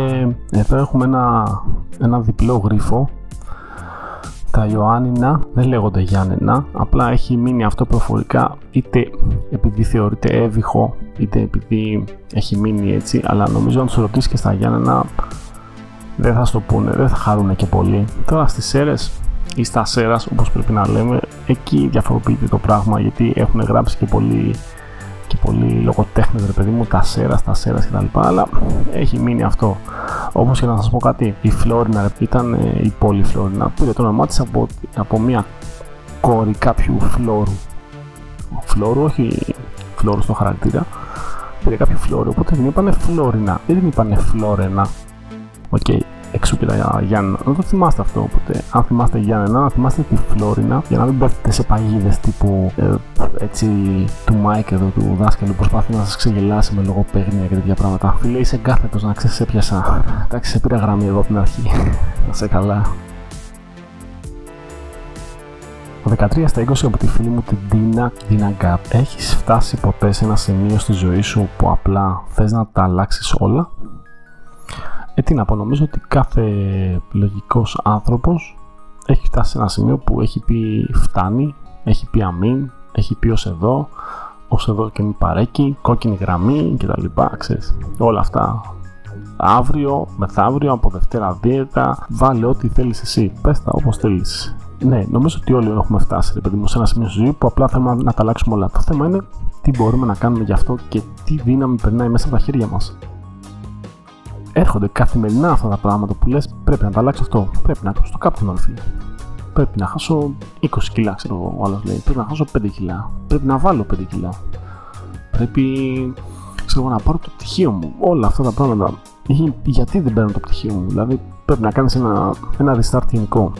εδώ έχουμε ένα, ένα διπλό γρίφο τα Ιωάννινα δεν λέγονται Γιάννενα, απλά έχει μείνει αυτό προφορικά είτε επειδή θεωρείται έβυχο, είτε επειδή έχει μείνει έτσι, αλλά νομίζω αν του ρωτήσεις και στα Γιάννενα δεν θα στο πούνε, δεν θα χαρούν και πολύ. Τώρα στις Σέρες ή στα Σέρας όπως πρέπει να λέμε, εκεί διαφοροποιείται το πράγμα γιατί έχουν γράψει και πολύ και πολλοί λογοτέχνες ρε παιδί μου, τα σέρας, τα σέρας κτλ. Αλλά έχει μείνει αυτό. Όπω και να σας πω κάτι, η Φλώρινα ήταν ε, η πόλη Φλώρινα. Πήρε το όνομά της από, από μια κόρη κάποιου Φλώρου. Φλώρου, όχι φλώρου στο χαρακτήρα. Πήρε κάποιο Φλώρου, οπότε δεν είπανε Φλώρινα, δεν είπανε Φλώρενα. OK, okay εξ ου και τα Γιάννενα. Να το θυμάστε αυτό. Οπότε, αν θυμάστε Γιάννενα, να θυμάστε τη Φλώρινα για να μην πέφτετε σε παγίδες τύπου ε, έτσι του Μάικ εδώ του δάσκαλου που προσπαθεί να σας ξεγελάσει με λογοπαίγνια και τέτοια πράγματα. Φίλε, είσαι κάθετο να ξέρεις, σ' έπιασα. Εντάξει, σε πήρα γραμμή εδώ από την αρχή. (laughs) να 'σαι καλά. Το 13 στα 20 από τη φίλη μου την Dina, Dina Gap. Έχεις φτάσει ποτέ σε ένα σημείο στη ζωή σου που απλά θες να τα αλλάξεις όλα; Ε, τι να πω, νομίζω ότι κάθε λογικός άνθρωπος έχει φτάσει σε ένα σημείο που έχει πει φτάνει, έχει πει αμήν, έχει πει ως εδώ, ως εδώ και μη παρέκει, κόκκινη γραμμή κτλ. Ξέρεις, όλα αυτά. Αύριο, μεθαύριο, από Δευτέρα δίαιτα, βάλε ό,τι θέλεις εσύ, πες τα όπως θέλεις. Ναι, νομίζω ότι όλοι έχουμε φτάσει ρε παιδί μου, σε ένα σημείο στη ζωή που απλά θέλουμε να τα αλλάξουμε όλα. Το θέμα είναι τι μπορούμε να κάνουμε γι' αυτό και τι δύναμη περνάει μέσα από τα χέρια μας έρχονται καθημερινά αυτά τα πράγματα που λες πρέπει να τα αλλάξω αυτό, πρέπει να κάνω το κάποιο φίλε. Πρέπει να χάσω 20 κιλά, ξέρω εγώ, ο άλλος λέει. Πρέπει να χάσω 5 κιλά. Πρέπει να βάλω 5 κιλά. Πρέπει ξέρω, να πάρω το πτυχίο μου. Όλα αυτά τα πράγματα. Γιατί δεν παίρνω το πτυχίο μου, δηλαδή πρέπει να κάνεις ένα, ένα restart γενικό.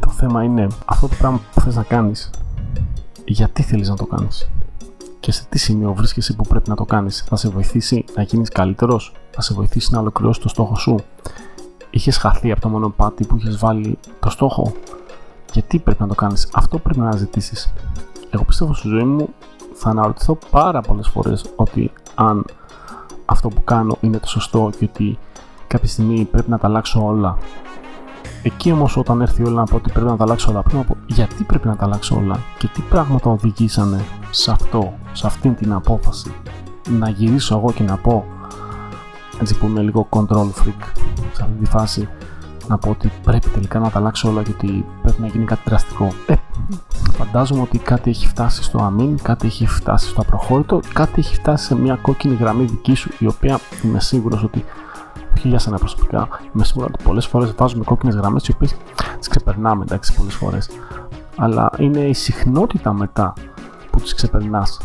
Το θέμα είναι αυτό το πράγμα που θες να κάνεις, γιατί θέλεις να το κάνεις; Και σε τι σημείο βρίσκεσαι που πρέπει να το κάνεις; Θα σε βοηθήσει να γίνεις καλύτερος, θα σε βοηθήσει να ολοκληρώσεις το στόχο σου. Είχες χαθεί από το μονοπάτι που είχες βάλει το στόχο. Γιατί πρέπει να το κάνεις, αυτό πρέπει να αναζητήσει. Εγώ πιστεύω στη ζωή μου θα αναρωτηθώ πάρα πολλές φορές ότι αν αυτό που κάνω είναι το σωστό και ότι κάποια στιγμή πρέπει να τα αλλάξω όλα Εκεί όμως, όταν έρθει όλα να πω ότι πρέπει να τα αλλάξω όλα, πρέπει να πω γιατί πρέπει να τα αλλάξω όλα και τι πράγματα οδηγήσανε σε αυτό, σε αυτήν την απόφαση. Να γυρίσω εγώ και να πω, έτσι που είμαι λίγο control freak σε αυτή τη φάση, να πω ότι πρέπει τελικά να τα αλλάξω όλα και ότι πρέπει να γίνει κάτι δραστικό. Ε, φαντάζομαι ότι κάτι έχει φτάσει στο αμήν, κάτι έχει φτάσει στο απροχώρητο, κάτι έχει φτάσει σε μια κόκκινη γραμμή δική σου, η οποία είμαι σίγουρος ότι όχι για σένα προσωπικά. Είμαι σίγουρος ότι πολλές φορές βάζουμε κόκκινες γραμμές οι οποίες τις ξεπερνάμε εντάξει πολλές φορές. Αλλά είναι η συχνότητα μετά που τις ξεπερνάς.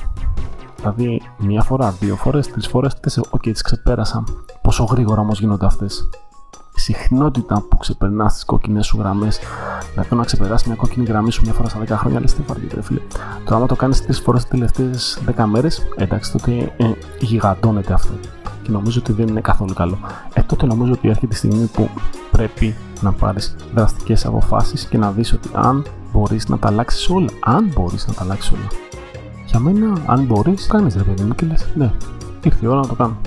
Δηλαδή, μία φορά, δύο φορές, τρεις φορές, τέσσερις. OK, okay, τις ξεπέρασα. Πόσο γρήγορα όμως γίνονται αυτές. Η συχνότητα που ξεπερνάς τις κόκκινες σου γραμμές. Δηλαδή, να ξεπεράσει μια κόκκινη γραμμή σου μια φορά στα 10 χρόνια, λες τι βαριέται, φίλε. Τώρα, άμα το κάνεις τρεις φορές τις τελευταίες 10 μέρες, εντάξει, τότε ε, γιγαντώνεται αυτό και νομίζω ότι δεν είναι καθόλου καλό. Ε, τότε νομίζω ότι έρχεται η στιγμή που πρέπει να πάρεις δραστικές αποφάσεις και να δεις ότι αν μπορείς να τα αλλάξεις όλα, αν μπορείς να τα αλλάξεις όλα. Για μένα, αν μπορείς, κάνεις ρε παιδί μου και λες, ναι, ήρθε η ώρα να το κάνω.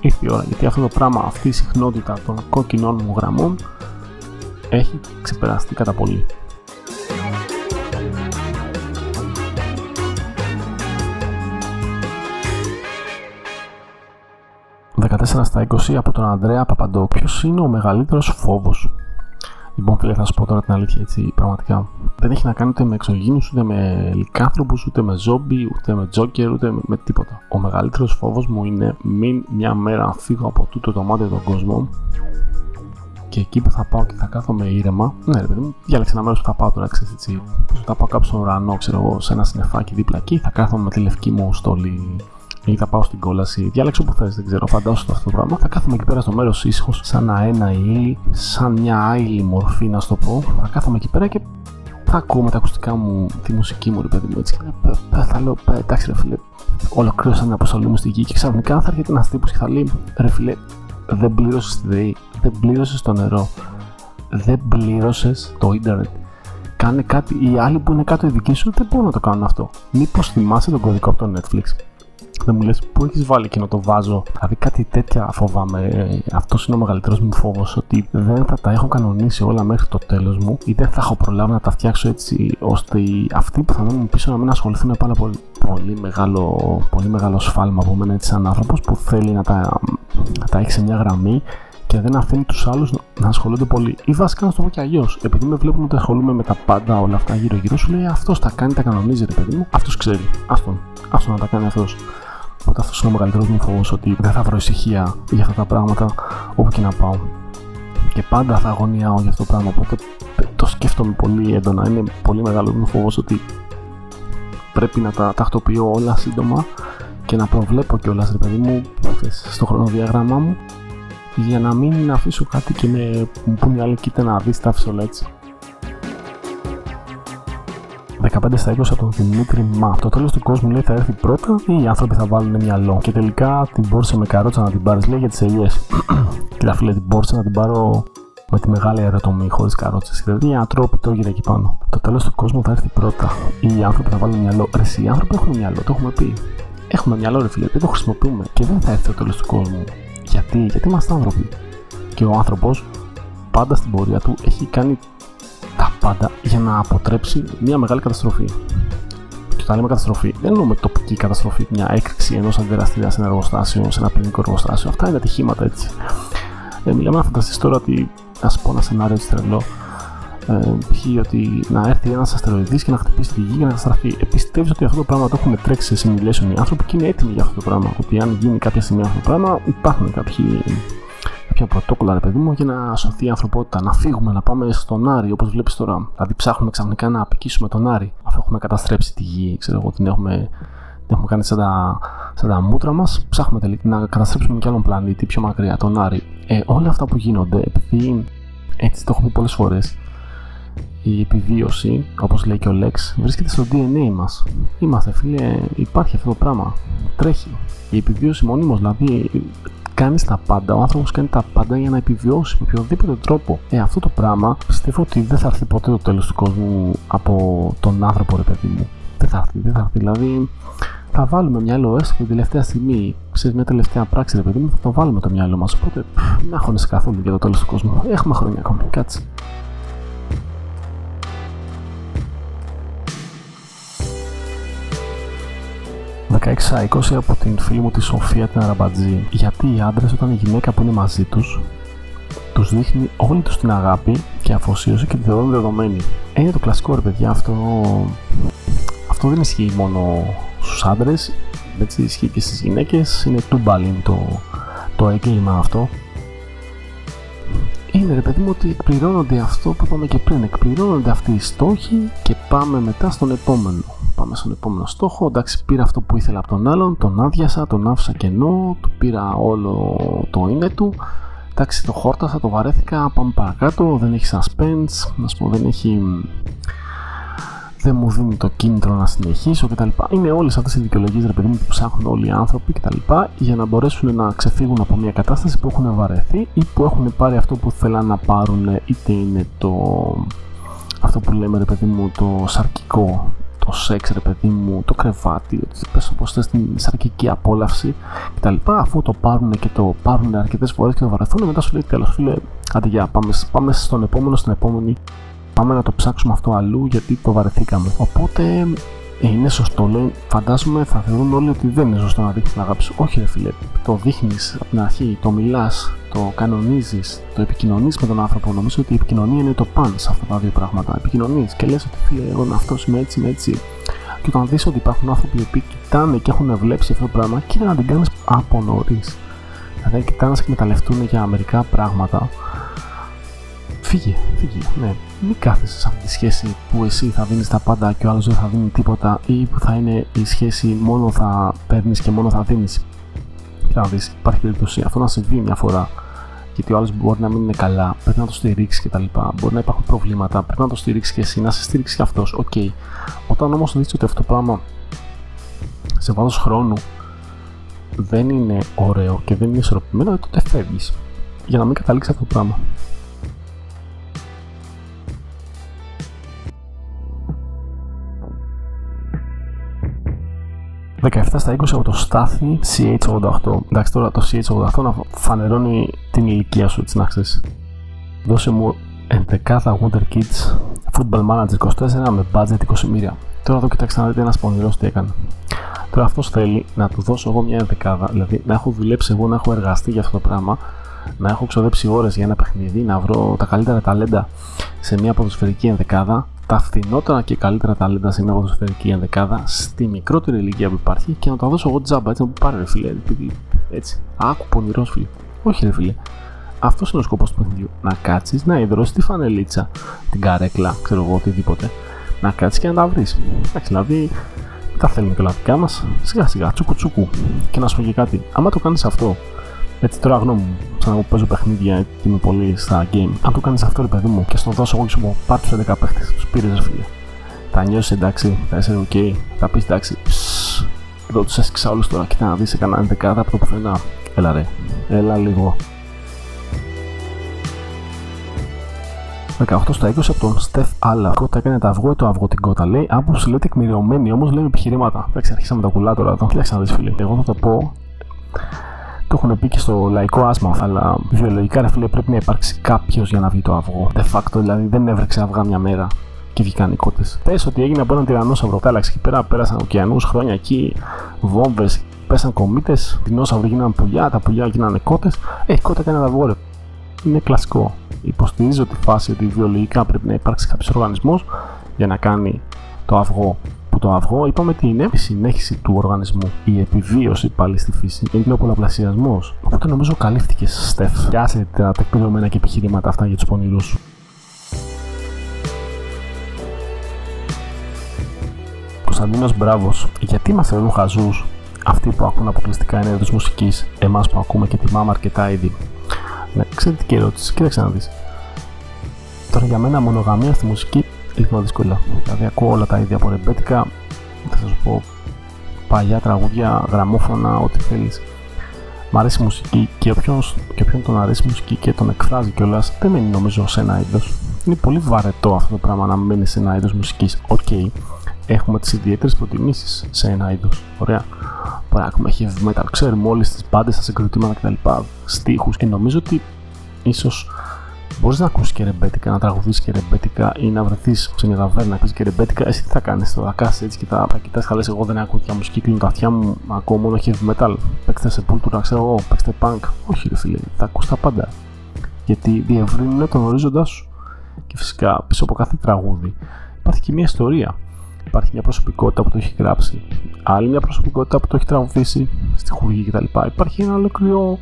Ήρθε η ώρα, γιατί αυτό το πράγμα, αυτή η συχνότητα των κόκκινων μου γραμμών έχει ξεπεραστεί κατά πολύ. 14 στα 20 από τον Ανδρέα Παπαντό. Ποιος είναι ο μεγαλύτερος φόβος; Λοιπόν, φίλε, θα σου πω τώρα την αλήθεια έτσι, πραγματικά. Δεν έχει να κάνει ούτε με εξωγήνου, ούτε με λικάνθρωπου, ούτε με ζόμπι, ούτε με τζόκερ, ούτε με, με τίποτα. Ο μεγαλύτερος φόβος μου είναι μην μια μέρα φύγω από τούτο το μάτι τον κόσμο και εκεί που θα πάω και θα κάθομαι ήρεμα. Ναι, ρε παιδί μου, διάλεξε ένα μέρος που θα πάω τώρα, ξέρεις έτσι. Θα πάω κάπου στον ουρανό, ξέρω εγώ, σε ένα συνεφάκι δίπλα εκεί, θα κάθομαι με τη λευκή μου στολή ή θα πάω στην κόλαση. Διάλεξε όπου θες, δεν ξέρω, φαντάσου αυτό το πράγμα. Θα κάθομαι εκεί πέρα στο μέρος ήσυχος, σαν ένα ύλη, σαν μια άειλη μορφή, να σου το πω. Θα κάθομαι εκεί πέρα και θα ακούω με τα ακουστικά μου τη μουσική μου, ρε παιδί μου. Έτσι. Θα λέω, εντάξει, ρε φίλε, ολοκλήρωσα την αποστολή μου στη γη και ξαφνικά θα έρχεται ένας τύπος και θα λέει, ρε φίλε, δεν πλήρωσες τη ΔΕΗ, δεν πλήρωσες το νερό, δεν πλήρωσες το ίντερνετ. Κάνε κάτι, οι άλλοι που είναι κάτω οι δικοί σου δεν μπορούν να το κάνουν αυτό. Μήπως θυμάσαι τον κωδικό από το Netflix; Δεν μου λες πού έχεις βάλει εκείνο το βάζο; Δηλαδή κάτι τέτοια φοβάμαι. Αυτός είναι ο μεγαλύτερος μου φόβος. Ότι δεν θα τα έχω κανονίσει όλα μέχρι το τέλος μου ή δεν θα έχω προλάβει να τα φτιάξω έτσι ώστε οι, αυτοί που θα μένουν πίσω να μην ασχοληθούν με πάρα πολύ, πολύ, μεγάλο, πολύ μεγάλο σφάλμα από μένα έτσι σαν άνθρωπος που θέλει να τα, να τα έχει σε μια γραμμή και δεν αφήνει τους άλλους να ασχολούνται πολύ. Ή βασικά να το πω και αλλιώς. Επειδή με βλέπουν ότι ασχολούμαι με τα πάντα όλα αυτά γύρω-γύρω, σου λέει αυτός τα κάνει, τα κανονίζει, ρε παιδί μου. Αυτός ξέρει. Άστον. Άστον να τα κάνει αυτός. Οπότε αυτό είναι ο μεγαλύτερο μου φόβο ότι δεν θα βρω ησυχία για αυτά τα πράγματα όπου και να πάω. Και πάντα θα αγωνιάω για αυτό το πράγμα. Οπότε το σκέφτομαι πολύ έντονα. Είναι πολύ μεγάλος μου φόβο ότι πρέπει να τα τακτοποιώ όλα σύντομα και να προβλέπω κιόλας, ρε παιδί μου, στο χρονοδιάγραμμά μου για να μην αφήσω κάτι και με μου πούνε άλλοι κοίτα να δεις τα έτσι. 15 στα 20 από τον Δημήτρη Μα. Το τέλος του κόσμου λέει θα έρθει πρώτα ή οι άνθρωποι θα βάλουν μυαλό. Και τελικά την μπόρσε με καρότσα να την πάρεις, λέει για τις ελιές. (clears throat) Κοίτα, φίλε, την μπόρσε να την πάρω με τη μεγάλη αεροτομή, χωρίς καρότσες. Δηλαδή, οι άνθρωποι το εκεί πάνω. Το τέλος του κόσμου θα έρθει πρώτα ή οι άνθρωποι θα βάλουν μυαλό. Ρε, οι άνθρωποι έχουν μυαλό, το έχουμε πει. Έχουμε μυαλό, ρε φίλε, δεν το χρησιμοποιούμε και δεν θα έρθει το τέλος του κόσμου. Γιατί, γιατί είμαστε άνθρωποι. Και ο άνθρωπος πάντα στην πορεία του έχει κάνει τα πάντα για να αποτρέψει μια μεγάλη καταστροφή. Και όταν λέμε καταστροφή, δεν εννοούμε τοπική καταστροφή, μια έκρηξη ενός αντιδραστήρια σε ένα εργοστάσιο, σε ένα πυρηνικό εργοστάσιο. Αυτά είναι ατυχήματα έτσι. Ε, μιλάμε να φανταστείς τώρα ότι, α πω ένα σενάριο έτσι τρελό, ε, π.χ. ότι να έρθει ένας αστεροειδής και να χτυπήσει τη γη και να καταστραφεί. Επιστεύει ότι αυτό το πράγμα το έχουν τρέξει σε simulation οι άνθρωποι και είναι έτοιμοι για αυτό το πράγμα. Ότι αν γίνει κάποια στιγμή αυτό το πράγμα, υπάρχουν κάποιοι κάποια πρωτόκολλα, ρε παιδί μου, για να σωθεί η ανθρωπότητα. Να φύγουμε, να πάμε στον Άρη, όπως βλέπεις τώρα. Δηλαδή, ψάχνουμε ξαφνικά να απικήσουμε τον Άρη, αφού έχουμε καταστρέψει τη γη, ξέρω εγώ, την έχουμε, την έχουμε κάνει σαν τα, σαν τα μούτρα μας. Ψάχνουμε τελικά να καταστρέψουμε και άλλον πλανήτη πιο μακριά, τον Άρη. Ε, όλα αυτά που γίνονται, επειδή έτσι το έχω πει πολλές φορές, η επιβίωση, όπως λέει και ο Λέξ, βρίσκεται στο DNA μας. Είμαστε φίλε, υπάρχει αυτό το πράγμα. Τρέχει. Η επιβίωση μονίμως, δηλαδή κάνει τα πάντα, ο άνθρωπος κάνει τα πάντα για να επιβιώσει με οποιοδήποτε τρόπο. Ε, αυτό το πράγμα πιστεύω ότι δεν θα έρθει ποτέ το τέλος του κόσμου από τον άνθρωπο, ρε παιδί μου. Δεν θα έρθει, δεν θα έρθει. Δηλαδή, θα βάλουμε μυαλό έστω και την τελευταία στιγμή, σε μια τελευταία πράξη, ρε παιδί μου, θα το βάλουμε το μυαλό μας. Οπότε, μην αγχώνεσαι καθόλου για το τέλος του κόσμου. Έχουμε χρόνια ακόμη. Κάτσε. 16 20 από την φίλη μου τη Σοφία την Αραμπατζή. Γιατί οι άντρες, όταν η γυναίκα που είναι μαζί τους, τους δείχνει όλη τους την αγάπη και αφοσίωση και τη θεωρούν δεδομένη. Είναι το κλασικό ρε παιδιά, αυτό, αυτό δεν ισχύει μόνο στους άντρες, έτσι ισχύει και στις γυναίκες. Είναι τούμπαλιν το, το έγκλημα αυτό. Είναι ρε παιδί μου ότι εκπληρώνονται αυτό που είπαμε και πριν. Εκπληρώνονται αυτοί οι στόχοι και πάμε μετά στον επόμενο πάμε στον επόμενο στόχο. Εντάξει, πήρα αυτό που ήθελα από τον άλλον, τον άδειασα, τον άφησα κενό, του πήρα όλο το είναι του. Εντάξει, το χόρτασα, το βαρέθηκα, πάμε παρακάτω, δεν έχει suspense, να σου πω, δεν έχει... Δεν μου δίνει το κίνητρο να συνεχίσω κτλ. Είναι όλες αυτές οι δικαιολογίες, ρε παιδί μου, που ψάχνουν όλοι οι άνθρωποι κτλ. για να μπορέσουν να ξεφύγουν από μια κατάσταση που έχουν βαρεθεί ή που έχουν πάρει αυτό που θέλαν να πάρουν, είτε είναι το. Αυτό που λέμε, ρε παιδί μου, το σαρκικό το σεξ, ρε παιδί μου, το κρεβάτι, ότι πες όπως θες την σαρκική απόλαυση κτλ. Αφού το πάρουν και το πάρουν αρκετές φορές και το βαρεθούν, μετά σου λέει τέλος φίλε, Άντε για, πάμε, πάμε στον επόμενο, στην επόμενη. Πάμε να το ψάξουμε αυτό αλλού γιατί το βαρεθήκαμε. Οπότε είναι σωστό, λέει. Φαντάζομαι θα θεωρούν όλοι ότι δεν είναι σωστό να δείχνεις την αγάπη σου. Όχι, ρε φίλε. Το δείχνεις από την αρχή, το μιλάς, το κανονίζεις, το επικοινωνείς με τον άνθρωπο. Νομίζω ότι η επικοινωνία είναι το παν σε αυτά τα δύο πράγματα. Επικοινωνείς και λες ότι φίλε, εγώ αυτός είμαι έτσι, είμαι έτσι. Και όταν δεις ότι υπάρχουν άνθρωποι που κοιτάνε και έχουν βλέψει αυτό το πράγμα, κοίτα να την κάνεις από νωρίς. Δηλαδή, κοιτάνε να σε εκμεταλλευτούν για μερικά πράγματα Φύγε, φύγε. Ναι. Μην κάθεσαι σε αυτή τη σχέση που εσύ θα δίνεις τα πάντα και ο άλλος δεν θα δίνει τίποτα ή που θα είναι η σχέση μόνο θα παίρνεις και μόνο θα δίνεις. Κοίτα να δεις, υπάρχει περίπτωση αυτό να συμβεί μια φορά. Γιατί ο άλλος μπορεί να μην είναι καλά, πρέπει να το στηρίξεις κτλ. Μπορεί να υπάρχουν προβλήματα, πρέπει να το στηρίξεις και εσύ, να σε στηρίξει και αυτός. OK. Okay. Όταν όμως δεις ότι αυτό το πράγμα σε βάθος χρόνου δεν είναι ωραίο και δεν είναι ισορροπημένο, τότε φεύγεις. Για να μην καταλήξεις αυτό το πράγμα. 17 στα 20 από το στάθι CH88. Εντάξει, τώρα το CH88 να φανερώνει την ηλικία σου, έτσι να ξέρεις. Δώσε μου 11 Wonder Kids Football Manager 24 με budget 20 μοίρια. Τώρα εδώ κοιτάξτε να δείτε ένας πονηρός τι έκανε. Τώρα αυτός θέλει να του δώσω εγώ μια ενδεκάδα, δηλαδή να έχω δουλέψει εγώ, να έχω εργαστεί για αυτό το πράγμα, να έχω ξοδέψει ώρες για ένα παιχνίδι, να βρω τα καλύτερα ταλέντα σε μια ποδοσφαιρική ενδεκάδα τα φθηνότερα και καλύτερα ταλέντα σε μια ποδοσφαιρική ενδεκάδα στη μικρότερη ηλικία που υπάρχει και να τα δώσω εγώ τζάμπα έτσι να μου πάρει ρε φίλε. Έτσι. Άκου πονηρός φίλε. Όχι ρε φίλε. Αυτός είναι ο σκοπός του παιχνιδιού. Να κάτσεις, να υδρώσεις τη φανελίτσα, την καρέκλα, ξέρω εγώ οτιδήποτε. Να κάτσεις και να τα βρεις. Εντάξει, δηλαδή τα θέλουμε και όλα δικά μας. Σιγά σιγά, τσούκου τσούκου. Και να σου πω και κάτι. Άμα το κάνεις αυτό έτσι τώρα γνώμη μου, σαν να παίζω παιχνίδια και είμαι πολύ στα game. Αν το κάνεις αυτό, ρε παιδί μου, και στο δώσω εγώ και σου πω πάρ του 11 παίχτε, τους πήρες, ρε φίλε. Θα νιώσεις εντάξει, θα είσαι ok, θα πεις εντάξει, εδώ του έσκησα όλου τώρα. Κοίτα να δει, έκανα 11 από το πουθενά. Έλα ρε, έλα λίγο. 18 στα 20 από τον Στεφ Άλλα. Κότα έκανε τα αυγό, το αυγό την κότα. Λέει άποψη λέει τεκμηριωμένη, όμω λέμε επιχειρήματα. Εντάξει, αρχίσαμε τα κουλά τώρα εδώ. Κοίταξε να δει, φίλε. Εγώ θα το πω το έχουν πει και στο λαϊκό άσμα, αλλά βιολογικά ρε φίλε πρέπει να υπάρξει κάποιος για να βγει το αυγό. De facto δηλαδή δεν έβρεξε αυγά μια μέρα και βγήκαν οι κότες. Πες ότι έγινε από έναν τυρανόσαυρο. Τάλαξε εκεί πέρα, πέρασαν ωκεανούς χρόνια εκεί, βόμβες, πέσαν κομίτες, δεινόσαυροι γίνανε πουλιά, τα πουλιά γίνανε κότες. Ε, κότε έκανε ένα αυγό, ρε. Είναι κλασικό. Υποστηρίζω τη φάση ότι βιολογικά πρέπει να υπάρξει κάποιος οργανισμός για να κάνει το αυγό το αυγό είπαμε ότι είναι η συνέχιση του οργανισμού, η επιβίωση πάλι στη φύση, είναι ο πολλαπλασιασμός. Οπότε νομίζω καλύφθηκε, Στεφ. Πιάσε τα τεκμηριωμένα και επιχειρήματα αυτά για τους πονηρούς σου. Κωνσταντίνος Μπράβος, γιατί μας θεωρούν χαζούς αυτοί που ακούν αποκλειστικά ένα είδο μουσικής, εμάς που ακούμε και τιμάμε αρκετά ήδη; Ναι, τι ερώτηση, κοίταξε να δεις. Τώρα για μένα μονογαμία στη μουσική λίγο δύσκολα. Δηλαδή ακούω όλα τα ίδια από ρεμπέτικα, θα σου πω παλιά τραγούδια, γραμμόφωνα, ό,τι θέλεις. Μ' αρέσει η μουσική και όποιον, και όποιον τον αρέσει η μουσική και τον εκφράζει κιόλας, δεν μένει νομίζω σε ένα είδος. Είναι πολύ βαρετό αυτό το πράγμα να μένει σε ένα είδος μουσικής. OK, okay. έχουμε τις ιδιαίτερες προτιμήσεις σε ένα είδος. Ωραία. Μπορεί να έχουμε heavy metal, ξέρουμε όλες τις μπάντες, τα συγκροτήματα κτλ. Στίχους και νομίζω ότι ίσως Μπορείς να ακούσεις και ρεμπέτικα, να τραγουδήσει και ρεμπέτικα ή να βρεθείς σε μια ταβέρνα να πεις και ρεμπέτικα. Εσύ τι θα κάνεις τώρα, κάτσεις έτσι και θα, θα κοιτάς καλέ. Εγώ δεν ακούω πια μουσική, κλείνω τα αυτιά μου, ακούω μόνο heavy metal. Παίξτε σε να ξέρω εγώ, παίξτε punk. Όχι, ρε φίλε, θα ακούς τα πάντα. Γιατί διευρύνουν τον ορίζοντά σου. Και φυσικά πίσω από κάθε τραγούδι υπάρχει και μια ιστορία. Υπάρχει μια προσωπικότητα που το έχει γράψει, άλλη μια προσωπικότητα που το έχει τραγουδήσει στη χουργή κτλ. Υπάρχει ένα ολόκληρο,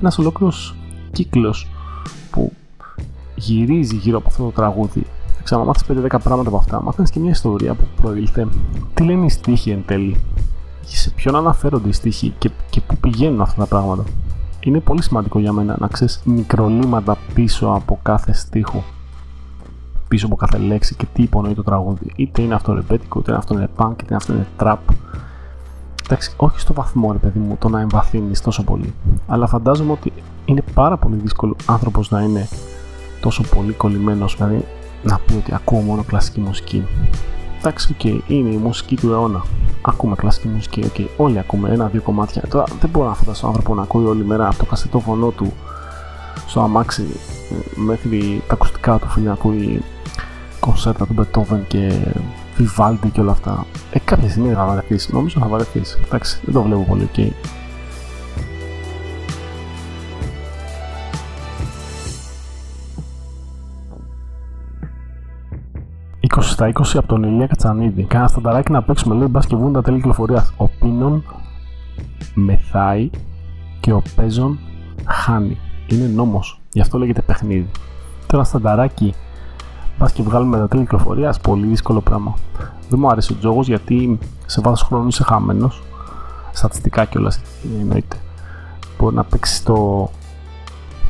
ένας ολόκληρος κύκλος που γυρίζει γύρω από αυτό το τραγούδι. Θα ξαναμάθεις 5-10 πράγματα από αυτά. Μάθει και μια ιστορία που προήλθε. Τι λένε οι στίχοι εν τέλει; Σε ποιον αναφέρονται οι στίχοι και, και πού πηγαίνουν αυτά τα πράγματα; Είναι πολύ σημαντικό για μένα να ξέρεις μικρολίματα πίσω από κάθε στίχο. Πίσω από κάθε λέξη και τι υπονοεί το τραγούδι. Είτε είναι αυτό ρεπέτικο, είτε αυτό είναι punk, είτε αυτό είναι trap. Εντάξει, όχι στο βαθμό ρε παιδί μου το να εμβαθύνεις τόσο πολύ. Αλλά φαντάζομαι ότι είναι πάρα πολύ δύσκολο άνθρωπος να είναι τόσο πολύ κολλημένος, δηλαδή να πει ότι ακούω μόνο κλασική μουσική. Εντάξει, OK, okay, είναι η μουσική του αιώνα. Ακούμε κλασική μουσική, OK, okay, όλοι ακούμε ένα-δύο κομμάτια. Τώρα δεν μπορώ να φανταστώ άνθρωπο να ακούει όλη μέρα από το κασετόφωνο του στο αμάξι μέχρι τα ακουστικά του φίλου να ακούει κονσέρτα του Μπετόβεν και Vivaldi και όλα αυτά. Ε, κάποια στιγμή θα βαρεθείς. Νομίζω θα βαρεθείς. Εντάξει, δεν το βλέπω πολύ, ok. Στα 20 από τον Ηλία Κατσανίδη. Κάνα στανταράκι να παίξουμε λέει μπα και βγουν τα τέλη κυκλοφορίας. Ο Πίνον μεθάει και ο Παίζον χάνει. Είναι νόμος. Γι' αυτό λέγεται παιχνίδι. Τώρα στανταράκι πα και βγάλουμε τα τέλη κυκλοφορίας. Πολύ δύσκολο πράγμα. Δεν μου άρεσε ο τζόγος γιατί σε βάθος χρόνου είσαι χαμένος. Στατιστικά κιόλας εννοείται. Μπορεί να παίξεις το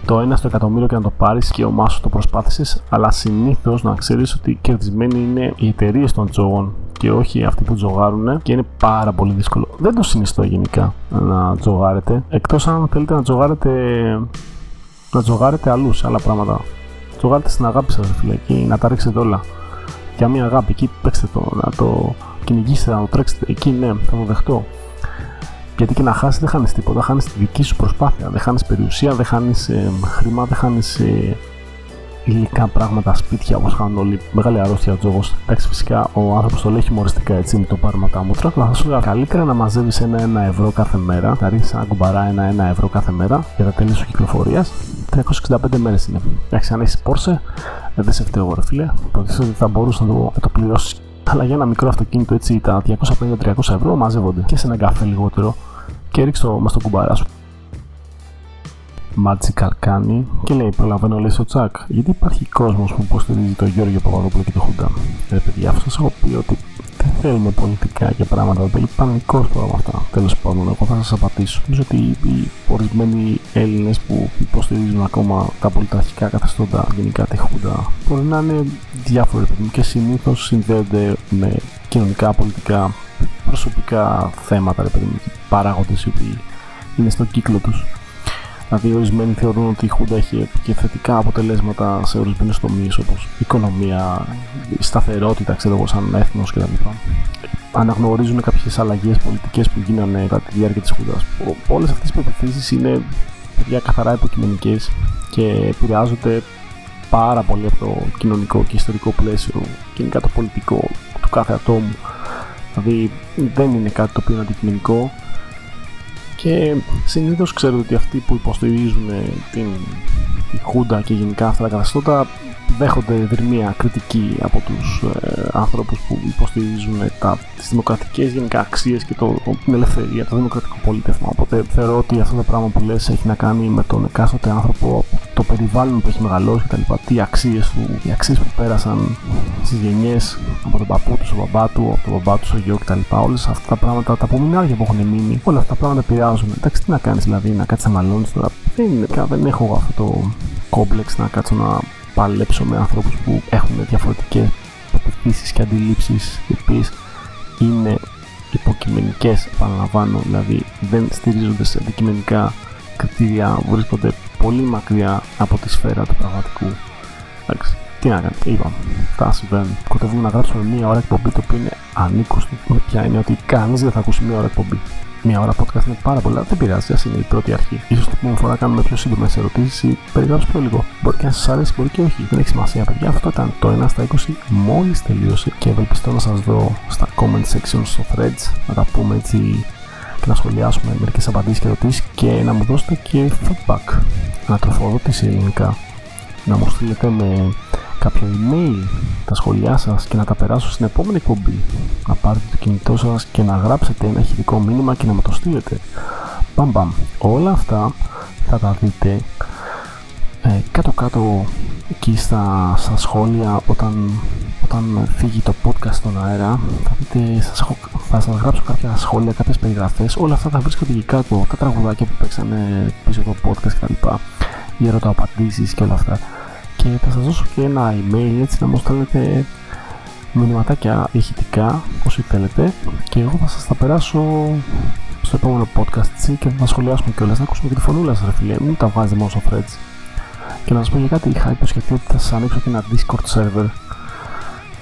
το ένα στο εκατομμύριο και να το πάρεις και ο Μάσος το προσπάθησες, αλλά συνήθως να ξέρεις ότι κερδισμένοι είναι οι εταιρείες των τζόγων και όχι αυτοί που τζογάρουν και είναι πάρα πολύ δύσκολο. Δεν το συνιστώ γενικά να τζογάρετε, εκτός αν θέλετε να τζογάρετε, να τζογάρετε αλλούς σε άλλα πράγματα. Τζογάρετε στην αγάπη σας, φίλε, και να τα ρίξετε όλα. Για μια αγάπη, εκεί παίξτε το, να το κυνηγήσετε, να το τρέξετε. Εκεί ναι, θα το δεχτώ. Γιατί και να χάσει δεν χάνεις τίποτα. Χάνεις τη δική σου προσπάθεια. Δεν χάνεις περιουσία, δεν χάνεις ε, χρήμα, δεν χάνεις ε, υλικά πράγματα, σπίτια όπως χάνουν όλοι. Μεγάλη αρρώστια τζόγος. Εντάξει, φυσικά ο άνθρωπος το λέει χειμωριστικά έτσι με το πάρμα τα μούτρα. Αλλά θα σου λέω καλύτερα να μαζεύεις ένα-ένα ευρώ κάθε μέρα, να ρίξεις ένα κουμπαρά ένα-ένα ευρώ κάθε μέρα για τα τέλη σου κυκλοφορίας. 365 μέρες είναι. Εντάξει, αν έχεις Porsche, δεν σε φταίω, ρε φίλε. Υποτίθεται ότι θα μπορούσες να το, το πληρώσεις αλλά για ένα μικρό αυτοκίνητο έτσι τα 250-300 ευρώ μαζεύονται και σε ένα καφέ λιγότερο και ρίξω το στο κουμπάρα σου. Μάτσι Καλκάνη και λέει: Προλαβαίνω λέει στο τσακ. Γιατί υπάρχει κόσμος που υποστηρίζει τον Γιώργο Παπαδόπουλο και το Χούντα. Ρε παιδιά, αυτός σα έχω πει ότι δεν θέλουμε πολιτικά και πράγματα. Δεν θέλει πανικό τώρα με αυτά. Τέλος πάντων, εγώ θα σας απαντήσω. Νομίζω ότι οι ορισμένοι Έλληνες που υποστηρίζουν ακόμα τα πολιταρχικά καθεστώτα, γενικά τη Χούντα, μπορεί να είναι διάφοροι και συνήθως συνδέονται με κοινωνικά, πολιτικά, προσωπικά θέματα, ρε παιδί μου, παράγοντες οι οποίοι είναι στον κύκλο τους. Δηλαδή, ορισμένοι θεωρούν ότι η Χούντα έχει και θετικά αποτελέσματα σε ορισμένους τομείς όπως οικονομία, σταθερότητα, ξέρω εγώ, σαν έθνος κτλ. Αναγνωρίζουν κάποιες αλλαγές πολιτικές που γίνανε κατά τη διάρκεια της Χούντας. Όλες αυτές οι πεπιθήσει είναι για καθαρά υποκειμενικές και επηρεάζονται πάρα πολύ από το κοινωνικό και ιστορικό πλαίσιο, γενικά το πολιτικό του κάθε ατόμου. Δηλαδή δεν είναι κάτι το οποίο είναι αντικειμενικό και συνήθως ξέρω ότι αυτοί που υποστηρίζουν την τη Χούντα και γενικά αυτά τα καθεστώτα δέχονται δερμία κριτική από τους ε, άνθρωπους που υποστηρίζουν τα, τις δημοκρατικές γενικά αξίες και το, την ελευθερία, το δημοκρατικό πολίτευμα. Οπότε θεωρώ ότι αυτό το πράγμα που λες έχει να κάνει με τον εκάστοτε άνθρωπο, το περιβάλλον που έχει μεγαλώσει κτλ. Τι αξίες του, οι αξίες που πέρασαν στις γενιές από τον παππού τους, στον μπαμπά του, από τον μπαμπά του στο γιο κτλ. Όλες αυτά τα πράγματα, τα απομεινάρια που έχουν μείνει, όλα αυτά τα πράγματα επηρεάζουν. Εντάξει, τι να κάνεις δηλαδή, να κάτσεις να μαλώνεις τώρα. Δεν, είναι, δεν έχω αυτό το κόμπλεξ να κάτσω να παλέψω με άνθρωπους που έχουν διαφορετικές πεπιθήσεις και αντιλήψεις οι οποίες είναι υποκειμενικές επαναλαμβάνω δηλαδή δεν στηρίζονται σε αντικειμενικά κριτήρια βρίσκονται πολύ μακριά από τη σφαίρα του πραγματικού εντάξει τι να κάνει, είπαμε, αυτά συμβαίνουν. Κοτεύουμε να γράψουμε μία ώρα εκπομπή το οποίο είναι ανήκουστο. Με ποια είναι ότι κανείς δεν θα ακούσει μία ώρα εκπομπή μία ώρα podcast είναι πάρα πολλά. Δεν πειράζει, ας είναι η πρώτη αρχή. σω την επόμενη φορά κάνουμε πιο σύντομες ερωτήσεις ή περιγράψει πιο λίγο. Μπορεί και να σας αρέσει, μπορεί και όχι. Δεν έχει σημασία, παιδιά. Αυτό ήταν το 1 στα 20 μόλις τελείωσε και ευελπιστώ να σας δω στα comment section στο threads να τα πούμε έτσι και να σχολιάσουμε μερικές απαντήσεις και ερωτήσεις και να μου δώσετε και feedback. Ανατροφοδότηση ελληνικά. Να μου στείλετε με κάποιο email τα σχόλιά σας και να τα περάσω στην επόμενη εκπομπή. Να πάρετε το κινητό σας και να γράψετε ένα ηχητικό μήνυμα και να μου το στείλετε. Μπαμ μπαμ. Όλα αυτά θα τα δείτε ε, κάτω κάτω εκεί στα, στα σχόλια όταν, όταν φύγει το podcast στον αέρα. Θα δείτε σας έχω, θα σας γράψω κάποια σχόλια, κάποιες περιγραφές. Όλα αυτά θα βρίσκονται εκεί κάτω τα τραγουδάκια που παίξανε πίσω το podcast κτλ. Οι ερωταπαντήσεις και όλα αυτά και θα σας δώσω και ένα email έτσι να μου στέλνετε μηνυματάκια ηχητικά όσοι θέλετε. Και εγώ θα σας τα περάσω στο επόμενο podcast έτσι, και θα σχολιάσουμε κιόλας. Να ακούσουμε και τη φωνούλα σας ρε φίλε μην τα βάζετε μόνο στο threads. Και να σας πω για κάτι είχα υποσχεθεί ότι θα σας ανοίξω και ένα discord server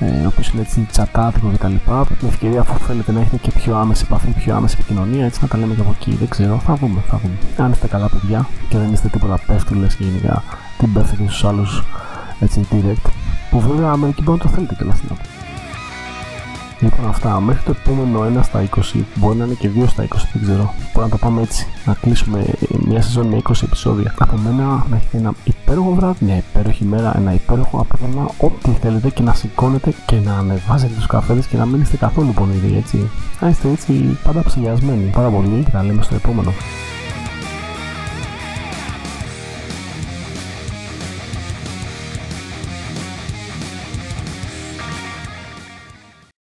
ε, ο οποίο είναι έτσι τσατάδικο κτλ. Με ευκαιρία, αφού θέλετε να έχετε και πιο άμεση επαφή, πιο άμεση επικοινωνία, έτσι να τα λέμε και από εκεί. Δεν ξέρω, θα δούμε, θα δούμε. Αν είστε καλά παιδιά και δεν είστε τίποτα πέφτουλες και γενικά την πέφτετε στους άλλους έτσι direct. Που βέβαια μερικοί μπορεί να το θέλετε κιόλας στην Λοιπόν, αυτά. Μέχρι το επόμενο 1 στα 20, μπορεί να είναι και 2 στα 20, δεν ξέρω. Μπορεί να το πάμε έτσι. Να κλείσουμε μια σεζόν με 20 επεισόδια. Από μένα να έχετε ένα υπέροχο βράδυ, μια υπέροχη μέρα, ένα υπέροχο απόγευμα, ό,τι θέλετε και να σηκώνετε και να ανεβάζετε τους καφέδες και να μην είστε καθόλου πονηροί, έτσι. Να είστε έτσι πάντα ψηλιασμένοι. Πάρα πολύ και τα λέμε στο επόμενο.